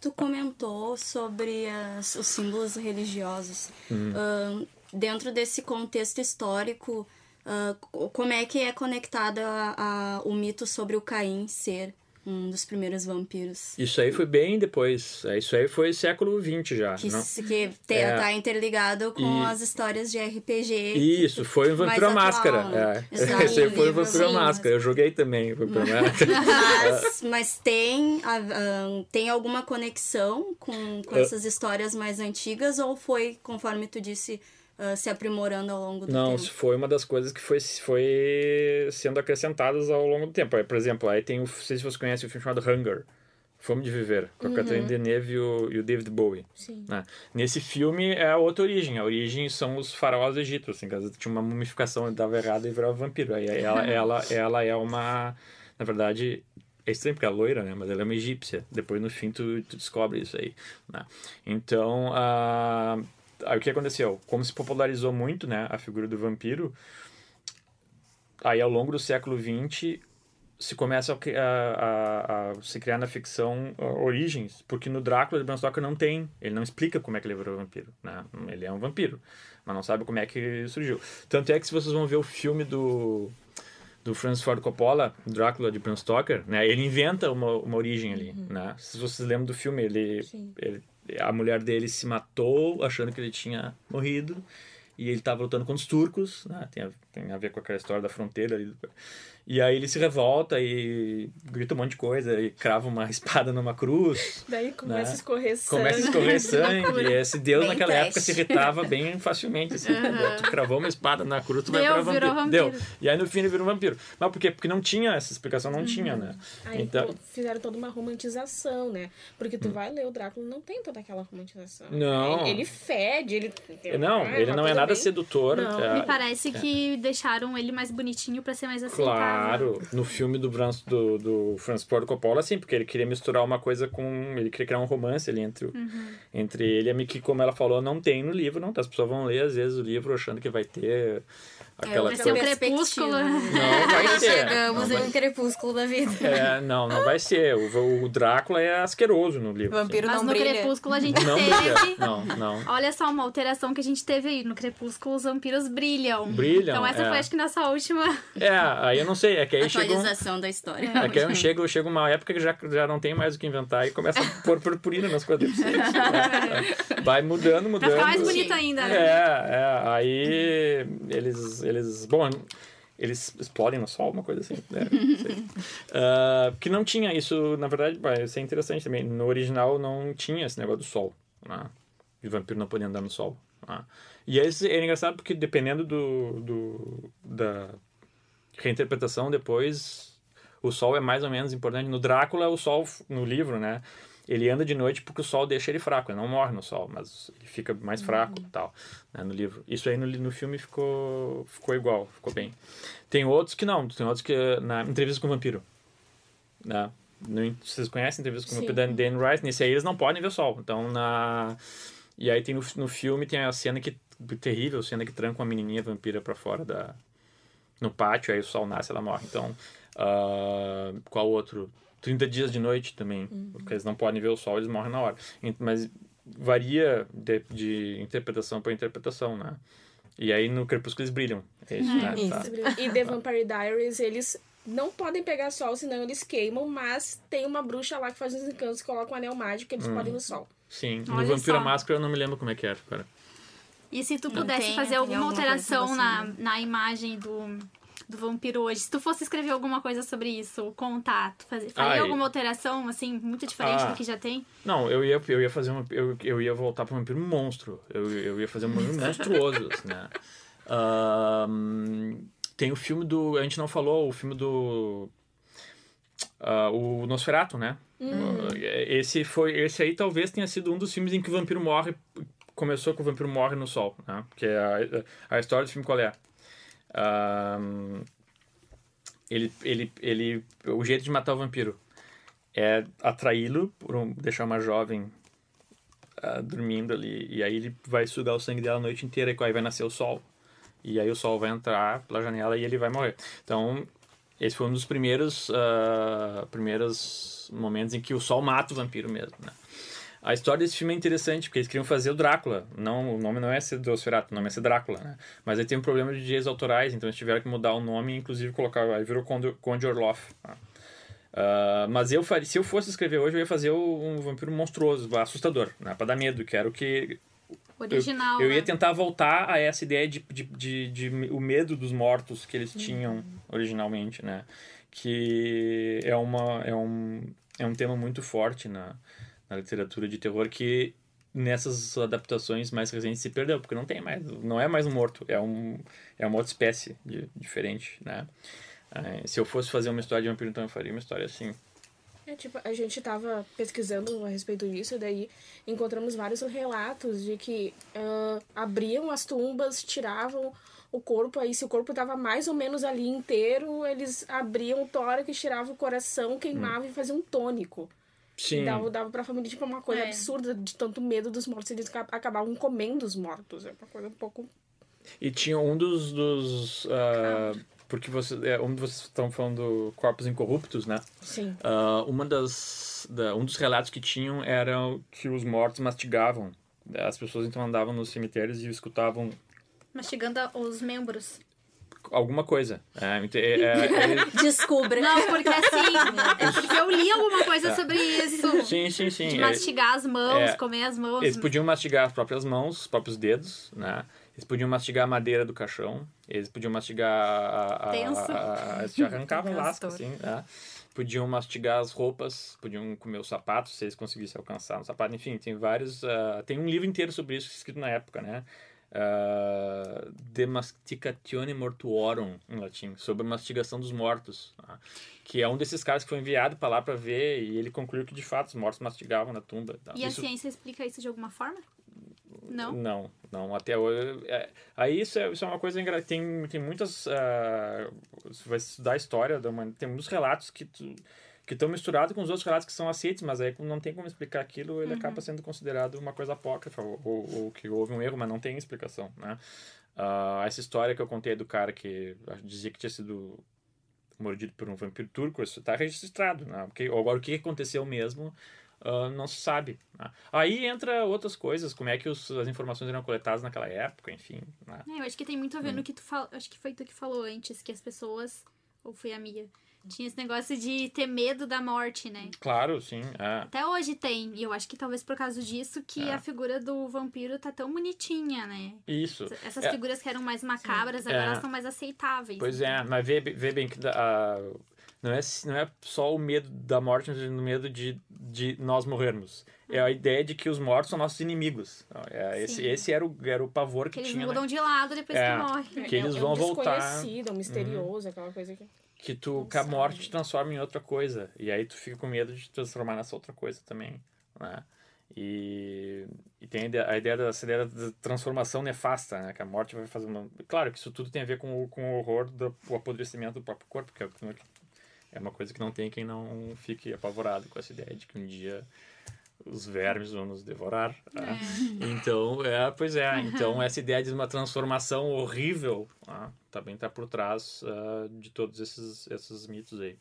Tu comentou sobre as, os símbolos religiosos. Uhum. Uh, dentro desse contexto histórico, uh, como é que é conectada a, a, o mito sobre o Caim ser um dos primeiros vampiros. Isso aí foi bem depois. É, isso aí foi século XX já. Que, não? que te, é. tá interligado com e... as histórias de RPG. Isso, foi o Vampiro Máscara. Né? É. Esse aí foi o Vampiro Máscara. Eu joguei também o Vampiro Máscara. Mas, mas tem, tem alguma conexão com, com essas histórias mais antigas ou foi, conforme tu disse, uh, se aprimorando ao longo do não, tempo. Não, foi uma das coisas que foi, foi sendo acrescentadas ao longo do tempo. Aí, por exemplo, aí tem, o, não sei se você conhece o filme chamado Hunger. Fome de Viver, com a uhum. Catherine Deneuve e o, e o David Bowie. Né? Nesse filme é a outra origem. A origem são os faraós do Egito. Assim, tinha uma mumificação, dava errado e virava vampiro. Aí ela, ela, ela é uma... Na verdade, é estranho porque é loira, né? Mas ela é uma egípcia. Depois, no fim, tu, tu descobre isso aí. Né? Então, uh, Aí o que aconteceu? Como se popularizou muito, né, a figura do vampiro, aí ao longo do século XX se começa a, a, a, se criar na ficção origens, porque no Drácula de Bram Stoker não tem, ele não explica como é que ele virou vampiro, né? Ele é um vampiro, mas não sabe como é que surgiu. Tanto é que se vocês vão ver o filme do do Francis Ford Coppola, Drácula de Bram Stoker, né? Ele inventa uma, uma origem ali, uhum. né? Se vocês lembram do filme, ele, ele a mulher dele se matou achando que ele tinha morrido e ele estava lutando contra os turcos, né? tem, a, tem a ver com aquela história da fronteira ali. E aí ele se revolta e grita um monte de coisa e crava uma espada numa cruz. Daí começa né? a escorrer sangue. Começa a escorrer sangue. e esse Deus bem naquela época se irritava bem facilmente. Assim, uhum. Tu cravou uma espada na cruz, tu Deu, vai virar vampiro. vampiro. Deu. E aí no fim ele virou um vampiro. Mas por quê? Porque não tinha essa explicação, não uhum. tinha, né? Aí então... fizeram toda uma romantização, né? Porque tu hum. vai ler o Drácula, não tem toda aquela romantização. Não. Ele, ele fede, ele... Não, é, ele não é nada bem... sedutor. Não. É... Me parece que deixaram ele mais bonitinho pra ser mais aceitável. Claro. Claro, no filme do, Brans, do, do Francis Ford Coppola, sim, porque ele queria misturar uma coisa com. Ele queria criar um romance ali entre, uhum. entre ele e a Mickey, como ela falou, não tem no livro, não. As pessoas vão ler, às vezes, o livro achando que vai ter aquela é, vai ser um crepúsculo. Não vai ser. Chegamos não, em um crepúsculo da vida. É, não, não vai ser. O, o Drácula é asqueroso no livro. O vampiro assim. não Mas no brilha. crepúsculo a gente não teve. Brilha. Não, não. Olha só uma alteração que a gente teve aí. No crepúsculo os vampiros brilham. Brilham. Então essa é. foi acho que nossa última. É, aí eu não sei. É que aí Atualização chegou... da história. É, é que aí chega, chega uma época que já, já não tem mais o que inventar e começa a pôr purpurina nas coisas. Vai mudando, mudando. Vai ficar mais bonito ainda. Né? É, é. Aí eles, eles. Bom, eles explodem no sol, uma coisa assim. Né? uh, que não tinha isso, na verdade, isso é interessante também. No original não tinha esse negócio do sol. Né? E o vampiro não podia andar no sol. Né? E esse é engraçado porque dependendo do, do, da reinterpretação depois, o sol é mais ou menos importante. No Drácula, o sol, no livro, né? ele anda de noite porque o sol deixa ele fraco, ele não morre no sol, mas ele fica mais fraco uhum. tal, né, no livro. Isso aí no, no filme ficou, ficou igual, ficou bem. Tem outros que não, tem outros que na entrevista com o vampiro, né? No, vocês conhecem a entrevista com o vampiro da Dan Rice? Nesse aí eles não podem ver o sol, então na... E aí tem no, no filme tem a cena que terrível, a cena que tranca uma menininha vampira para fora da no pátio, aí o sol nasce, ela morre. Então, uh, qual outro? 30 dias de noite também, uhum. porque eles não podem ver o sol, eles morrem na hora. Mas varia de, de interpretação para interpretação, né? E aí no Crepúsculo eles brilham. É isso, né? Isso. Tá. E The Vampire Diaries, eles não podem pegar sol, senão eles queimam, mas tem uma bruxa lá que faz uns encantos, coloca um anel mágico que eles hum. podem no sol. Sim, Olha no Vampiro Máscara eu não me lembro como é que era, cara. E se tu pudesse fazer alguma alteração na, na imagem do, do vampiro hoje. Se tu fosse escrever alguma coisa sobre isso, contar, tu fazer, faria alguma alteração, assim, muito diferente ah, do que já tem? Não, eu ia, eu ia fazer uma. Eu, eu ia voltar para um vampiro monstro. Eu, eu ia fazer um vampiro monstruoso, né? Um, tem o filme do. A gente não falou, o filme do. Uh, o Nosferatu, né? Hum. Esse foi. Esse aí talvez tenha sido um dos filmes em que o vampiro morre. Começou com o vampiro morre no sol, né? Porque a, a história do filme qual é? Um, ele, ele, ele, o jeito de matar o vampiro é atraí-lo, um, deixar uma jovem uh, dormindo ali. E aí ele vai sugar o sangue dela a noite inteira e aí vai nascer o sol. E aí o sol vai entrar pela janela e ele vai morrer. Então, esse foi um dos primeiros, uh, primeiros momentos em que o sol mata o vampiro mesmo, né? A história desse filme é interessante, porque eles queriam fazer o Drácula. Não, o nome não é ser Nosferatu, o nome é ser Drácula, né? Mas aí tem um problema de direitos autorais, então eles tiveram que mudar o nome inclusive colocar... Aí virou Conde Orloff. Tá? Uh, mas eu faria, se eu fosse escrever hoje, eu ia fazer um vampiro monstruoso, assustador, né? Pra dar medo, que era o que Original. Eu, eu ia né? tentar voltar a essa ideia de, de, de, de, o medo dos mortos que eles tinham originalmente, né? Que é, uma, é, um, é um tema muito forte na, na literatura de terror que nessas adaptações mais recentes se perdeu, porque não tem mais, não é mais um morto, é, um, é uma outra espécie de, diferente, né? Se eu fosse fazer uma história de vampiro, então eu faria uma história assim. É, tipo, a gente tava pesquisando a respeito disso, daí encontramos vários relatos de que uh, abriam as tumbas, tiravam o corpo, aí se o corpo tava mais ou menos ali inteiro, eles abriam o tórax, tiravam o coração, queimavam hum. e faziam um tônico. Sim. Dava, dava pra família, tipo, uma coisa é. absurda de tanto medo dos mortos. Eles acabavam comendo os mortos. É uma coisa um pouco. E tinha um dos. dos uh, porque você, é, um vocês estão falando corpos incorruptos, né? Sim. Uh, uma das, da, um dos relatos que tinham era que os mortos mastigavam. As pessoas então andavam nos cemitérios e escutavam. Mastigando os membros alguma coisa. É, é, é, Descubra. Não, porque assim, é porque eu li alguma coisa sobre isso. Sim, sim, sim. De mastigar as mãos, comer as mãos. Eles podiam mastigar as próprias mãos, os próprios dedos, né? Eles podiam mastigar a madeira do caixão, eles podiam mastigar a... a, Tenso. a, a, arrancavam lasca, assim, né? Podiam mastigar as roupas, podiam comer os sapatos, se eles conseguissem alcançar o sapato. Enfim, tem vários... Uh, tem um livro inteiro sobre isso escrito na época, né? Uh, De Masticatione Mortuorum, em latim, sobre a mastigação dos mortos, tá? que é um desses caras que foi enviado para lá para ver e ele concluiu que de fato os mortos mastigavam na tumba. Tá? E isso... a ciência explica isso de alguma forma? Não? Não, não. Até hoje. É, aí isso é, isso é uma coisa engraçada. Tem, tem muitas. Uh, você vai estudar a história, da tem muitos relatos que tu, que estão misturados com os outros relatos que são aceitos, mas aí não tem como explicar aquilo, ele uhum. acaba sendo considerado uma coisa apócrifa, ou, ou, ou, que houve um erro, mas não tem explicação, né? Uh, essa história que eu contei do cara que dizia que tinha sido mordido por um vampiro turco, isso está registrado, né? Porque, agora, o que aconteceu mesmo uh, não se sabe. Né? Aí entra outras coisas, como é que os, as informações eram coletadas naquela época, enfim. Né? É, eu acho que tem muito a ver hum. no que tu falou, acho que foi tu que falou antes, que as pessoas, ou foi a Mia, tinha esse negócio de ter medo da morte, né? Claro, sim. É. Até hoje tem. E eu acho que talvez por causa disso que é. a figura do vampiro tá tão bonitinha, né? Isso. Essas é. figuras que eram mais macabras, sim. agora é. são mais aceitáveis. Pois é, mas vê, vê bem que uh, não, é, não é só o medo da morte, mas o medo de, de nós morrermos. É a ideia de que os mortos são nossos inimigos. É, esse, esse era o, era o pavor que, que tinha. Eles mudam né? de lado depois é, que morrem. Que eles é, vão é um voltar. Desconhecido, um misterioso, uhum. aquela coisa que que tu que a morte te transforma em outra coisa. E aí tu fica com medo de te transformar nessa outra coisa também né? E, e tem a ideia, a ideia dessa ideia da transformação nefasta né? Que a morte vai fazer uma claro que isso tudo tem a ver com o, com o horror do o apodrecimento do próprio corpo que é, é uma coisa que não tem quem não fique apavorado com essa ideia de que um dia os vermes vão nos devorar. É. Então, é, pois é. Então, essa ideia de uma transformação horrível ah, também está por trás uh, de todos esses, esses mitos aí.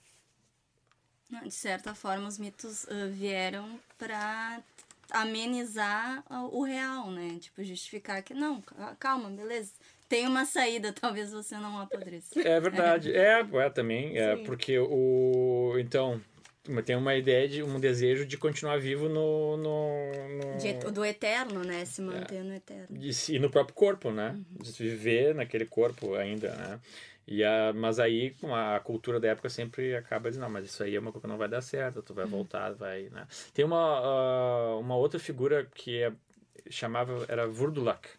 De certa forma, os mitos uh, vieram para amenizar o real, né? Tipo, justificar que, não, calma, beleza. Tem uma saída, talvez você não apodreça. É verdade. É, é também. É, porque o. Então, tem uma ideia de um desejo de continuar vivo no, no, no... De, do eterno né? Se manter é. no eterno. De, e no próprio corpo né? Uhum. de viver naquele corpo ainda né? E a, mas aí a cultura da época sempre acaba dizendo não mas isso aí é uma coisa que não vai dar certo tu vai uhum. voltar vai né? Tem uma uh, uma outra figura que é, chamava era Vurdulak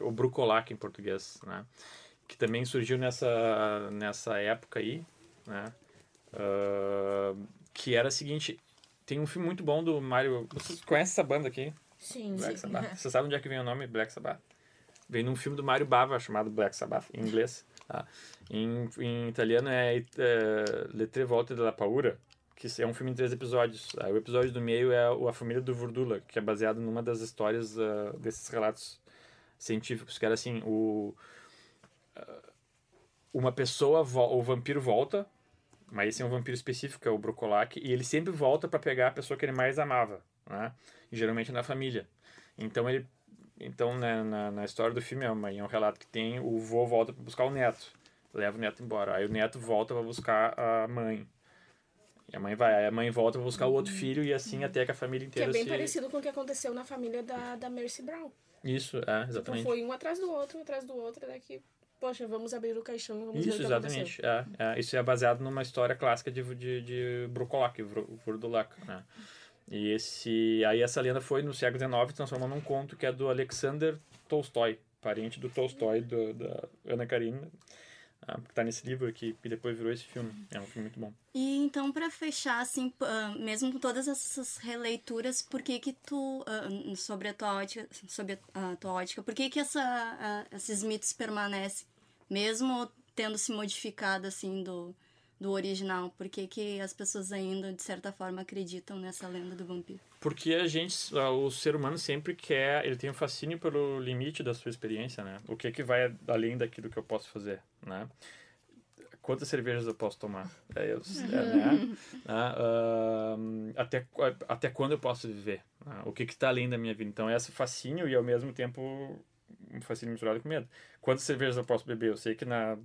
o Brucolac em português né? Que também surgiu nessa nessa época aí né Uh, que era o seguinte: tem um filme muito bom do Mario. Vocês conhecem essa banda aqui? Sim, Black sim. Sabbath. Você sabe onde é que vem o nome Black Sabbath? Vem num filme do Mario Bava chamado Black Sabbath, em inglês. Tá? Em, em italiano é, é Le Tre Volte della Paura, que é um filme em três episódios. O episódio do meio é a família do Vurdula, que é baseado numa das histórias uh, desses relatos científicos, que era assim, o uh, uma pessoa, o vampiro volta, mas esse é um vampiro específico, que é o Brocolac, e ele sempre volta para pegar a pessoa que ele mais amava, né? E geralmente na família. Então ele então né, na, na história do filme é, uma, é um relato que tem o vô volta para buscar o neto, leva o neto embora. Aí o neto volta para buscar a mãe. E a mãe vai, aí a mãe volta para buscar o outro filho e assim até que a família inteira Que é bem se... parecido com o que aconteceu na família da, da Mercy Brown. Isso, é, Então exatamente. foi um atrás do outro, um atrás do outro, até que, poxa, vamos abrir o caixão, vamos ver o Isso, que exatamente. É, é, isso é baseado numa história clássica de, de, de Brocolac, o Vurdulac, né? E esse, aí essa lenda foi no século XIX transformou num conto que é do Alexander Tolstói, parente do Tolstói, do, da Ana Karenina, ah, que tá nesse livro aqui, e depois virou esse filme. É um filme muito bom. E então, para fechar, assim, uh, mesmo com todas essas releituras, por que que tu, uh, sobre a tua ótica, sobre a tua ótica, por que que essa, uh, esses mitos permanecem, mesmo tendo se modificado, assim, do, do original? Por que que as pessoas ainda, de certa forma, acreditam nessa lenda do vampiro? Porque a gente, o ser humano sempre quer, ele tem um fascínio pelo limite da sua experiência, né? O que que vai além daquilo que eu posso fazer, né? Quantas cervejas eu posso tomar? É, eu, é, né? Uh, até, até quando eu posso viver? Né? O que que está além da minha vida? Então, esse fascínio e, ao mesmo tempo, um fascínio misturado com medo. Quantas cervejas eu posso beber? Eu sei que na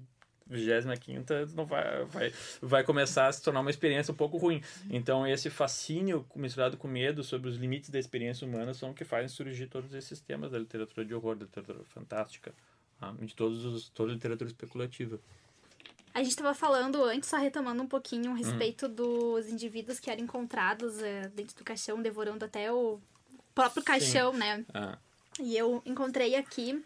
25 não vai, vai, vai começar a se tornar uma experiência um pouco ruim. Então, esse fascínio misturado com medo sobre os limites da experiência humana são o que fazem surgir todos esses temas da literatura de horror, da literatura fantástica, tá? de todos os, toda a literatura especulativa. A gente estava falando antes, só retomando um pouquinho a respeito hum. dos indivíduos que eram encontrados é, dentro do caixão, devorando até o próprio caixão, Sim. né? Ah. E eu encontrei aqui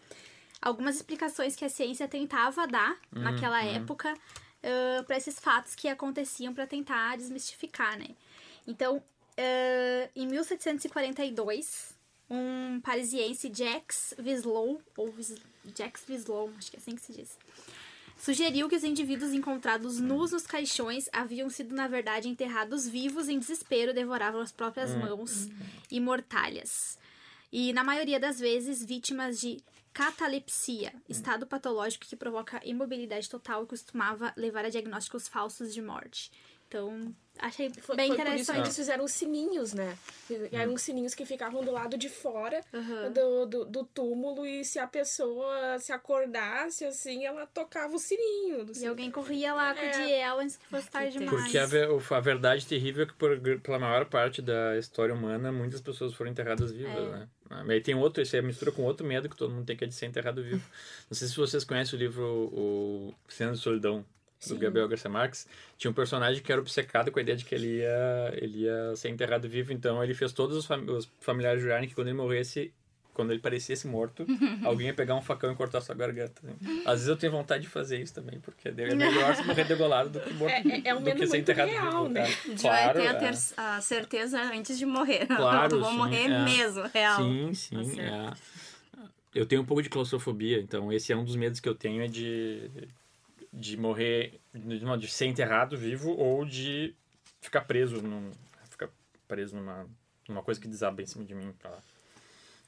algumas explicações que a ciência tentava dar uhum, naquela uhum. época uh, para esses fatos que aconteciam para tentar desmistificar, né? Então, uh, em 1742, um parisiense, Jacques Vislow, ou Vis Jacques Vislow, acho que é assim que se diz, sugeriu que os indivíduos encontrados nus nos caixões haviam sido, na verdade, enterrados vivos em desespero, devoravam as próprias mãos e mortalhas. E, na maioria das vezes, vítimas de catalepsia, estado patológico que provoca imobilidade total e costumava levar a diagnósticos falsos de morte. Então, achei Foi, bem foi por isso interessante. que eles fizeram os sininhos, né? Eram sininhos que ficavam do lado de fora Uhum. do, do, do túmulo e se a pessoa se acordasse, assim, ela tocava o sininho. Do E sininho. alguém corria lá acudir É. ela antes que fosse tarde demais. Porque a, a verdade terrível é que, por, pela maior parte da história humana, muitas pessoas foram enterradas vivas, É. né? Mas aí tem outro, isso aí mistura com outro medo que todo mundo tem, que é de ser enterrado vivo. Não sei se vocês conhecem o livro O Cena de Solidão, do Sim. Gabriel Garcia Marques. Tinha um personagem que era obcecado com a ideia de que ele ia, ele ia ser enterrado vivo, então ele fez todos os, fam- os familiares jurarem que quando ele morresse, quando ele parecesse morto, alguém ia pegar um facão e cortar sua garganta. né? Às vezes eu tenho vontade de fazer isso também, porque é melhor se morrer degolado do que morto É- é- é um do medo que ser muito enterrado real, né? É, De claro, a, é. ter a certeza antes de morrer. Claro, Eu vou sim, morrer é. mesmo, real. Sim, sim. Tá é. Eu tenho um pouco de claustrofobia, então esse é um dos medos que eu tenho é de, de morrer, de, de ser enterrado vivo ou de ficar preso, num, ficar preso numa, numa coisa que desaba em cima de mim. Pra,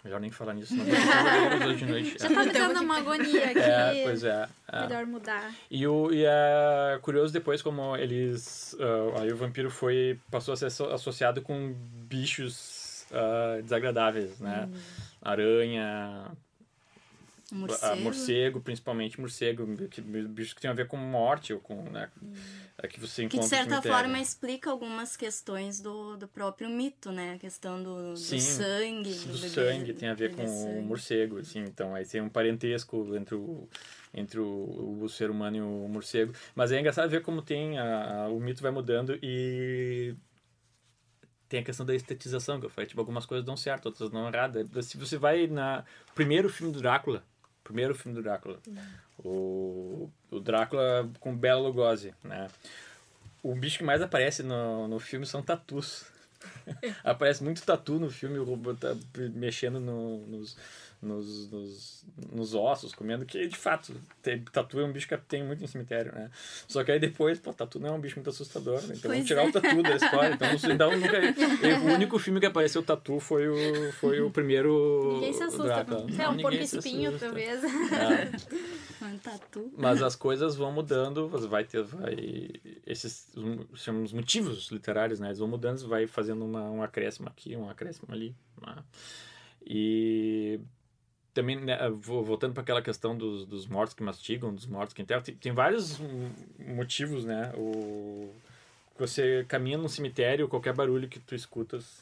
melhor nem falar nisso, não hoje de noite. Já tá me dando uma agonia aqui. É, pois é. é. Melhor mudar. E, o, e é curioso depois como eles. ah, aí o vampiro foi. passou a ser asso- associado com bichos ah, desagradáveis, né? Aranha, Um a- morcego. morcego, principalmente morcego, que, bichos que tem a ver com morte, ou com. Né, é que você Que encontra de no certa forma explica algumas questões do, do próprio mito, né? A questão do, do Sim, sangue. do bebê- sangue tem a ver com beber o sangue. morcego, assim, então aí tem um parentesco entre o entre o, o ser humano e o morcego, mas é engraçado ver como tem a, a- o mito vai mudando e tem a questão da estetização que eu falei, tipo algumas coisas dão certo, outras não errado. Se você vai na primeiro filme do Drácula, primeiro filme do Drácula, o, o Drácula com Bela Lugosi, né? O bicho que mais aparece no, no filme são tatus. Aparece muito tatu no filme, o robô tá mexendo no- nos, nos, nos, nos ossos, comendo, que de fato, tem, tatu é um bicho que tem muito em cemitério, né? Só que aí depois, pô, tatu não é um bicho muito assustador, né? Então Pois vamos tirar é. o tatu da história. Então, não- então nunca, o único filme que apareceu tatu foi o, foi o primeiro. Ninguém se assusta. Com- É Não, um porco espinho, talvez. É. Um tatu. Mas as coisas vão mudando, você vai ter, vai, esses os- chamam os motivos literários, né? Eles vão mudando, você vai fazendo uma, um acréscimo aqui, um acréscimo ali. né? E também, né, vo- voltando para aquela questão dos, dos mortos que mastigam, dos mortos que enterram, tem, tem vários motivos, né? O, você caminha num cemitério, qualquer barulho que tu escutas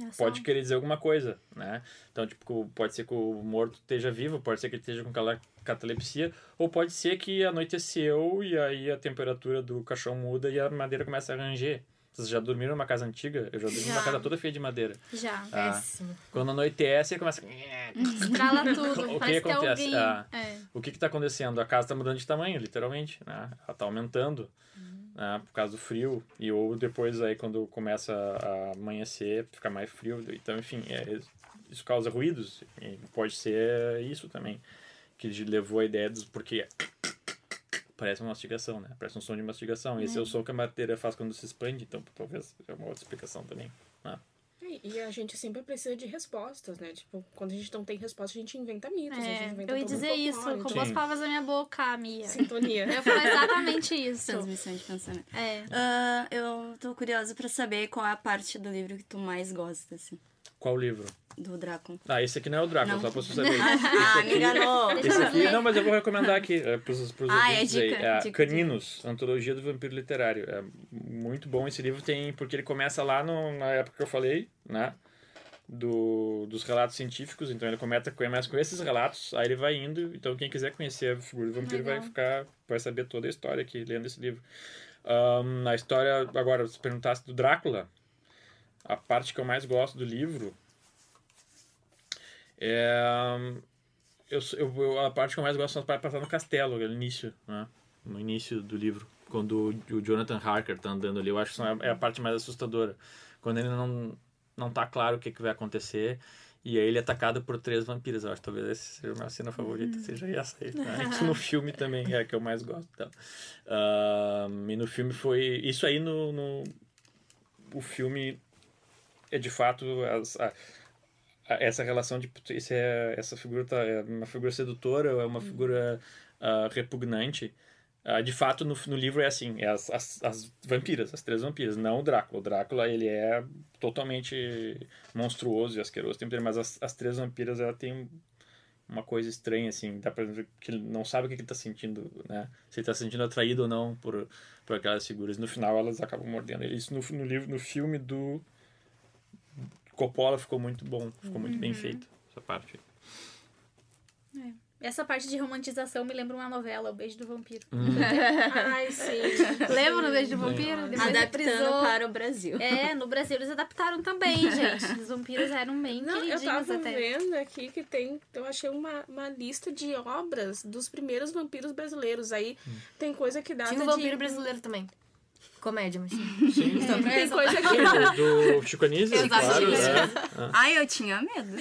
É pode querer dizer alguma coisa, né? Então, tipo, pode ser que o morto esteja vivo, pode ser que ele esteja com cala- catalepsia, ou pode ser que anoiteceu e aí a temperatura do caixão muda e a madeira começa a ranger. Vocês já dormiram numa casa antiga? Eu já dormi numa Já. casa toda feia de madeira. Já. Ah, Péssimo. quando anoitece, começa... Estrala tudo. O que acontece? Ah. É. O que está acontecendo? A casa está mudando de tamanho, literalmente, né? Ela está aumentando, né? Por causa do frio. E ou depois aí quando começa a amanhecer, fica mais frio. Então, enfim, é, isso causa ruídos. E pode ser isso também. Que levou a ideia dos... Porque parece uma mastigação, né? Parece um som de mastigação. Esse é o som que a madeira faz quando se expande. Então, talvez é uma outra explicação também. né? E- E a gente sempre precisa de respostas, né? Tipo, quando a gente não tem resposta, a gente inventa mitos, a gente É, inventa eu ia um dizer isso, roubou então, as palavras da minha boca, Mia. Sintonia. Eu falar exatamente isso. Transmissão de pensamento. É. Ah, eu tô curiosa pra saber qual é a parte do livro que tu mais gosta, assim. Qual livro? Do Drácula. Ah, esse aqui não é o Drácula, Não. só pra você saber. Ah, me enganou. Esse aqui, não, mas eu vou recomendar aqui é, pros, pros Ah, é dica, aí. É, dica, Caninos, Antologia do Vampiro Literário. É muito bom esse livro, tem porque ele começa lá no, na época que eu falei, né? Do, dos relatos científicos, então ele começa, começa com esses relatos, aí ele vai indo, então quem quiser conhecer a figura do vampiro vai Legal. ficar, vai saber toda a história aqui, lendo esse livro. Ahn, a história, agora, se perguntasse do Drácula, a parte que eu mais gosto do livro é eu, eu, a parte que eu mais gosto são as partes passar no castelo, no início, né? No início do livro, quando o, Jonathan Harker tá andando ali, eu acho que são- é a parte mais assustadora. Quando ele não não tá claro o que, que vai acontecer e aí ele é atacado por três vampiros. Eu acho que talvez essa seja a minha cena favorita, seja essa aí. Né? No filme também é a que eu mais gosto. Então. Ahn, e no filme foi isso aí no, no o filme é de fato as, a, a- essa relação de esse é, essa figura tá, é uma figura sedutora é uma figura ah, repugnante. Ah, de fato no, no livro é assim é as, as, as vampiras as três vampiras não o Drácula. O Drácula ele é totalmente monstruoso e asqueroso mas as, as três vampiras ela tem uma coisa estranha assim dá pra ver que ele não sabe o que ele tá sentindo né? Se ele tá se sentindo atraído ou não por por aquelas figuras. No final elas acabam mordendo ele. Isso no, no livro no filme do Coppola ficou muito bom, ficou muito bem feito essa parte. Essa parte de romantização me lembra uma novela, O Beijo do Vampiro. Ai, sim. Lembra do Beijo do Vampiro? Depois Adaptando para o Brasil. É, no Brasil eles adaptaram também, gente. Os vampiros eram bem Não, eu tava até. vendo aqui que tem. Eu achei uma, uma lista de obras dos primeiros vampiros brasileiros. Aí tem coisa que data Tinha um de. vampiro brasileiro também. Comédia, mas sim. Sim, Tem coisa que, do, do Chico Anísio, claro. Né? Ai, eu tinha medo.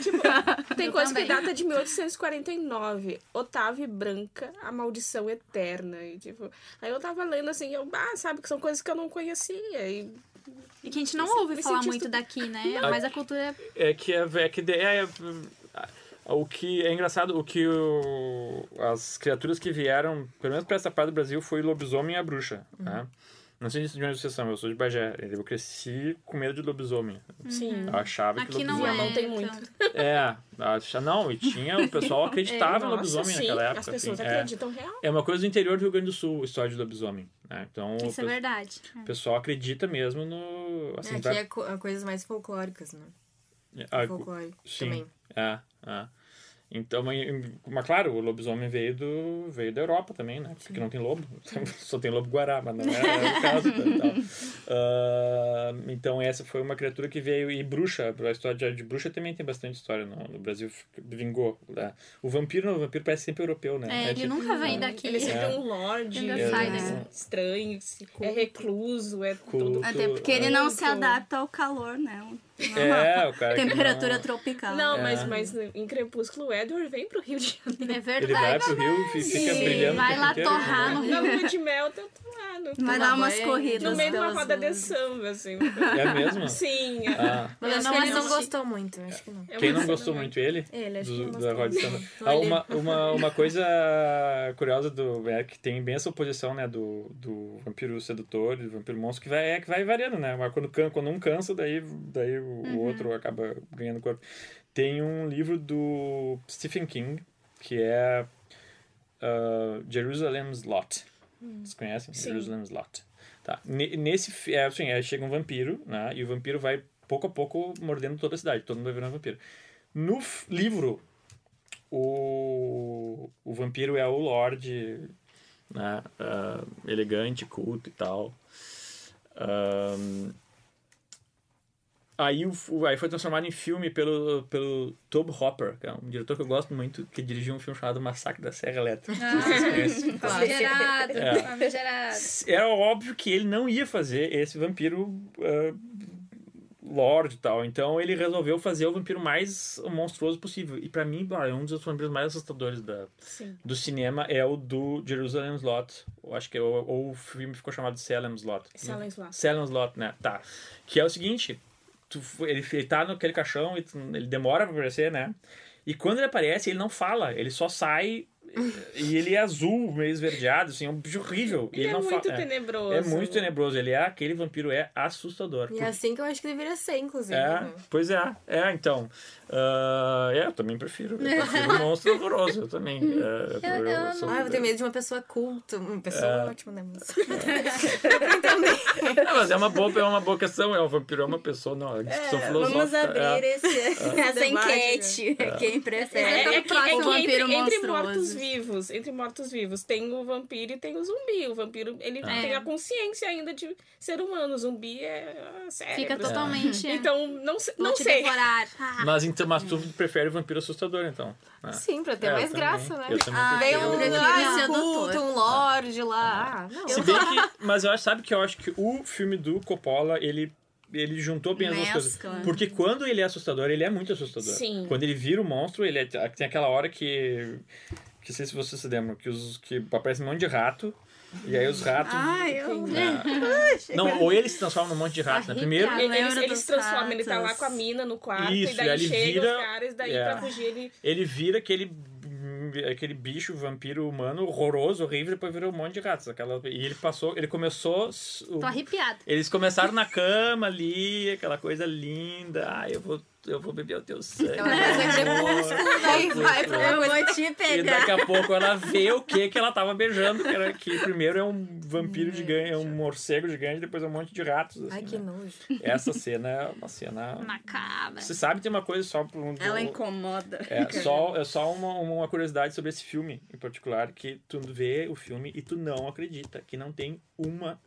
tem Eu coisa que também. data de 1849. Otávio Branca, A Maldição Eterna. E, tipo, aí eu tava lendo assim, eu, ah, sabe, que são coisas que eu não conhecia. E E que a gente não Me ouve falar muito daqui, né? Mas a cultura É que é, é que de- é, é, o que é engraçado, o que o, as criaturas que vieram, pelo menos para essa parte do Brasil, foi o lobisomem e a bruxa, né? Não sei de onde vocês são, eu sou de Bagé. Eu cresci com medo de lobisomem. sim. Eu achava que aqui não é. lobisomem... Viamão tem muito. É, acha, não, e tinha, o pessoal acreditava no Nossa, lobisomem sim, naquela época. As pessoas assim, é. acreditam real. É uma coisa do interior do Rio Grande do Sul, a história de lobisomem. Né? Então, o Isso é pe- verdade. o pessoal acredita mesmo no. Assim, Aqui vai- é co- é coisas mais folclóricas, né? Folclore sim. também. É, é. Então, mas, claro, o lobisomem veio, do, veio da Europa também, né? Porque não tem lobo. Só tem lobo guará, mas não é, é o caso. tá. Ah, então, essa foi uma criatura que veio. E bruxa, a história de, de bruxa também tem bastante história no, no Brasil. Vingou. Né? O vampiro, não, o vampiro parece sempre europeu, né? É, ele tipo- nunca vem daqui. Ele sempre É. é um lorde, Ainda é, sai daqui. estranho, é recluso, é Culto. tudo. Até porque ele não se adapta ao calor, né? É, o cara Temperatura não- tropical. Não, É. mas, mas em Crepúsculo o Edward vem pro Rio de Janeiro. É Ele verdade. vai pro Rio e fica Sim, brilhando. vai lá torrar no Na lua de mel, tá. No, Vai no dar umas banho, corridas. meio de uma roda de samba, assim. É mesmo? Sim. Ah, Mas Eu acho não que ele não gostou muito, acho que não. é quem não gostou muito ele? Ele, acho que do, não da roda de samba. Ah, uma, uma, uma coisa curiosa do é que tem bem essa oposição né do, do vampiro sedutor e do vampiro monstro que vai é que vai variando né mas quando quando um cansa daí daí o, o Uhum. outro acaba ganhando corpo tem um livro do Stephen King que é uh, Jerusalem's Lot vocês conhecem Sim. Jerusalem's Lot tá Ne- nesse é assim é, chega um vampiro né e o vampiro vai pouco a pouco mordendo toda a cidade todo mundo vai virando vampiro no livro o, o vampiro é o Lorde, né? ah, elegante, culto e tal. Ahn, aí, o, aí foi transformado em filme pelo, pelo Tobe Hopper, que é um diretor que eu gosto muito, que dirigiu um filme chamado Massacre da Serra Elétrica. Conhecem. Famigerado, É. famigerado. Era óbvio que ele não ia fazer esse vampiro ah, Lorde e tal. Então ele resolveu fazer o vampiro mais monstruoso possível. E pra mim, ah, é um dos vampiros mais assustadores da, Sim. do cinema é o do Jerusalem's Lot. Eu acho que é o, ou o filme ficou chamado Salem's Lot. Salem's Lot. Salem's Lot, né? Tá. Que é o seguinte, tu, ele, ele tá naquele caixão e tu- ele demora pra aparecer, né? E quando ele aparece, ele não fala, ele só sai e ele é azul, meio esverdeado, assim, é um bicho horrível. E Ele é não muito fala, tenebroso. É muito tenebroso, ele é aquele vampiro é assustador. E é assim que eu acho que deveria ser, inclusive. É, né? pois é. É, então. ah, é, eu também prefiro. Eu prefiro um monstro horroroso, eu também. É, eu, Eu- eu sou- Ah, eu tenho medo de uma pessoa culta. Uma pessoa É. ótima, né? Mas... Não, mas é uma boa, é uma boa questão. É um vampiro, é uma pessoa, não. É discussão filosófica. Vamos abrir é. esse, essa enquete. Quem prefere? É, é que, é próximo que vampiro entre, entre monstruoso. Mortos-vivos, entre mortos-vivos, tem o vampiro e tem o zumbi. O vampiro, ele É. tem a consciência ainda de ser humano. O zumbi é ah, cérebro. Fica totalmente. Então, não, não te sei. Ah, Mas, então, mas tu prefere o vampiro assustador, então. né? Sim, pra ter É, mais também. graça, né? Eu também Ah, prefiro. Veio eu um prefiro ah, culto, um lorde lá. Ah, não. Se bem que. Mas eu acho, sabe que eu acho que o filme do Coppola, ele. Ele juntou bem as duas coisas. Mescla. Porque quando ele é assustador, ele é muito assustador. Sim. Quando ele vira o monstro, ele é, tem aquela hora que. Que não sei se vocês se lembram, que, os, que aparece um monte de rato. E aí os ratos. Ah, eu... Ah, não, ou ele se transforma num monte de ratos, né? Primeiro, Arrepiado. Ele, ele dos se transforma, ele tá lá ratos. com a mina no quarto, Isso, e daí e ele chega vira- os caras, daí é. pra fugir ele... ele vira aquele aquele bicho vampiro humano horroroso, horrível, depois virou um monte de ratos. Aquela, e ele passou, ele começou. o- tô arrepiada. eles começaram na cama ali, aquela coisa linda. Ah, eu vou, eu vou beber o teu sangue. Crepúsculo, daí vai pra uma Eu coisa... vou te E pegar. daqui a pouco ela vê o que que ela tava beijando, que, era, que primeiro é um vampiro gigante, é um morcego gigante, depois é um monte de ratos. assim, Ai, que né? nojo. Essa cena é uma cena. Macabra. Você sabe, tem uma coisa só para um. Ela incomoda. É só, é só uma, uma curiosidade sobre esse filme em particular, que tu vê o filme e tu não acredita que não tem uma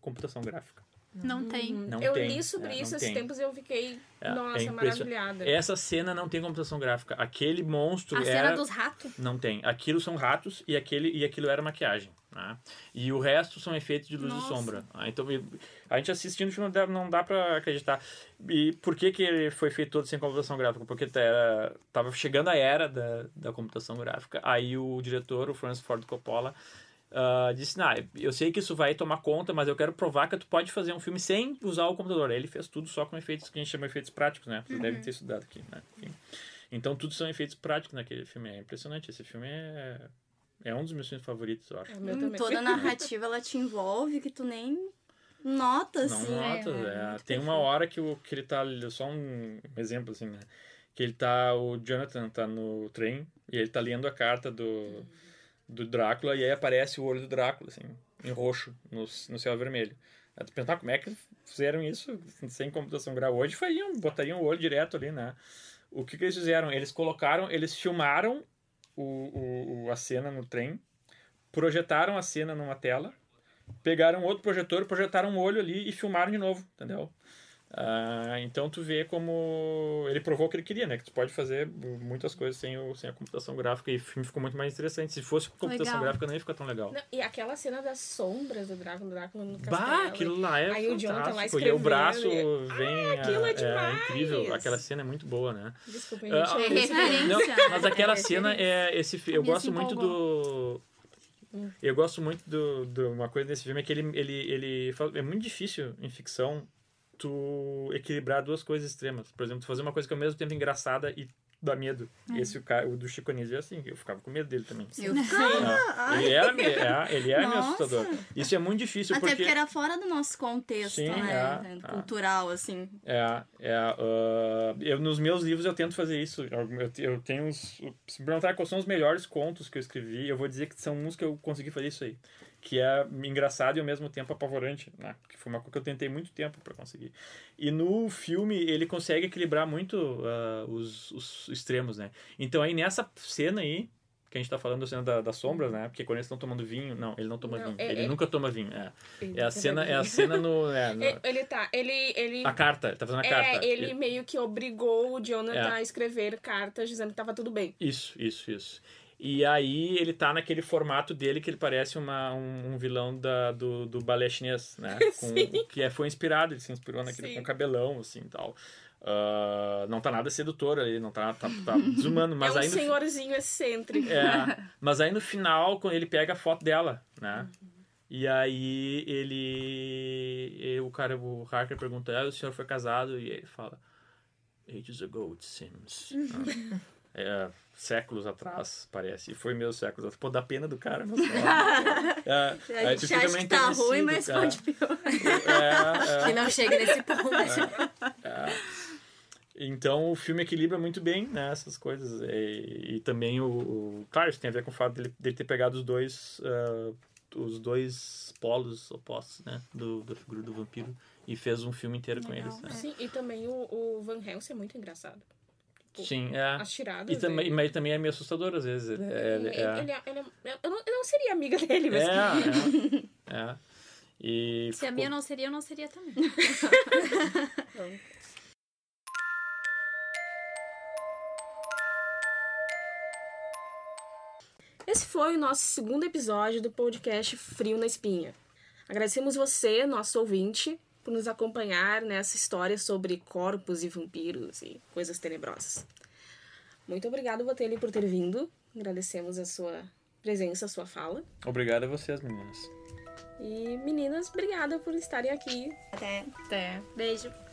computação gráfica. Não tem. Não eu tem, li sobre é, não isso esses tem. tempos e eu fiquei, É, é nossa, impressionante. maravilhada. Essa cena não tem computação gráfica. Aquele monstro A era... cena dos ratos. Não tem. Aquilo são ratos e, aquele, e aquilo era maquiagem. Né? E o resto são efeitos de luz e Nossa. sombra. Ah, então, e- a gente assistindo o filme não dá, não dá pra acreditar. E por que, que ele foi feito todo sem computação gráfica? Porque tá- era, tava chegando a era da, da computação gráfica. Aí o diretor, o Francis Ford Coppola, ah, disse, nah, eu sei que isso vai tomar conta, mas eu quero provar que tu pode fazer um filme sem usar o computador. Aí ele fez tudo só com efeitos que a gente chama de efeitos práticos, né? Vocês devem ter estudado aqui, né? Enfim. Então tudo são efeitos práticos naquele filme. É impressionante. Esse filme é, é um dos meus filmes favoritos, eu acho. É, Hum. Toda a narrativa ela te envolve que tu nem nota, Não assim. nota, é, é. muito Tem uma hora que, o, que ele tá. ali- Só um exemplo, assim, né? Que ele tá. O Jonathan tá no trem e ele tá lendo a carta do, do Drácula e aí aparece o olho do Drácula, assim, em roxo, no, no céu vermelho. Aí tu pensa, "Ah, como é que fizeram isso sem computação gráfica? Hoje fariam, botariam o olho direto ali, né? O que, que eles fizeram? Eles colocaram, eles filmaram o, o- a cena no trem, projetaram a cena numa tela, pegaram outro projetor, projetaram um olho ali e filmaram de novo, entendeu? Uh, então tu vê como ele provou o que ele queria, né? Que tu pode fazer muitas coisas sem, o, sem a computação gráfica e o filme ficou muito mais interessante. Se fosse com computação legal. gráfica, não ia ficar tão legal. Não, e aquela cena das sombras do Drácula, do Drácula no castelo. Bah, aquilo lá é Aí fantástico. o Jonathan lá E o braço e... vem... Ah, aquilo é, é, demais. é incrível. Aquela cena é muito boa, né? Desculpa, gente. Uh, é referência. Não, mas aquela cena é... esse Eu gosto muito do... Eu gosto muito do, do uma coisa desse filme é que ele, ele, ele é muito difícil em ficção tu equilibrar duas coisas extremas. Por exemplo, tu fazer uma coisa que é ao mesmo tempo engraçada e dá medo. É. Esse o, cara, o do Chico Anísio é assim, eu ficava com medo dele também. Eu ficava. Ele era, é, ele era meu assustador. Isso é muito difícil Até porque... porque era fora do nosso contexto, Sim, né? É, Cultural, assim. É, é uh, eu, nos meus livros eu tento fazer isso. Eu, eu, eu tenho uns... Se me perguntar quais são os melhores contos que eu escrevi, eu vou dizer que são uns que eu consegui fazer isso aí que é engraçado e ao mesmo tempo apavorante, né? Que foi uma coisa que eu tentei muito tempo para conseguir. E no filme ele consegue equilibrar muito uh, os, os extremos, né? Então aí nessa cena aí que a gente tá falando da cena da, das sombras, né? Porque quando eles estão tomando vinho, não, ele não toma não, vinho, é, ele é, nunca toma vinho, é. É a cena, é a cena no, é, no, ele tá, ele ele a carta, ele tá fazendo a carta. É, ele, ele meio que obrigou o Jonathan é. a escrever cartas dizendo que tava tudo bem. Isso, isso, isso. E aí ele tá naquele formato dele que ele parece uma, um, um vilão da, do, do balé chinês, né? Com, que é, foi inspirado, ele se inspirou naquele Sim. com cabelão, assim, tal. Uh, não tá nada sedutor ali, não tá, tá, tá desumano, mas é um aí... No, senhorzinho excêntrico. É, mas aí no final, quando ele pega a foto dela, né? Uhum. E aí ele... O cara, o Harker pergunta, ah, o senhor foi casado? E ele fala... Ages ago, it seems. Uhum. é, séculos atrás, parece. E foi meus séculos atrás. Pô, dá pena do cara, não é, A gente acha que tá ruim, mas cara. pode piorar. É, é, que não chegue nesse ponto. É, é. Então o filme equilibra muito bem né, essas coisas. E, e também o, o, Claro, isso tem a ver com o fato dele, dele ter pegado os dois. Uh, os dois polos opostos, né? Do, da figura do vampiro. E fez um filme inteiro Legal. com eles. Né? Sim, e também o, o Van Helsing é muito engraçado. Tipo, Sim, é. As tiradas. E também, mas também é meio assustador às vezes. Ele, é, ele, é. Ele, ele, eu, não, eu não seria amiga dele, mas. É, é. é. E Se ficou... a minha não seria, eu não seria também. Esse foi o nosso segundo episódio do podcast Frio na Espinha. Agradecemos você, nosso ouvinte, por nos acompanhar nessa história sobre corpos e vampiros e coisas tenebrosas. Muito obrigado, Botelho, por ter vindo. Agradecemos a sua presença, a sua fala. Obrigado a vocês, meninas. E meninas, obrigada por estarem aqui. Até. Até. Beijo.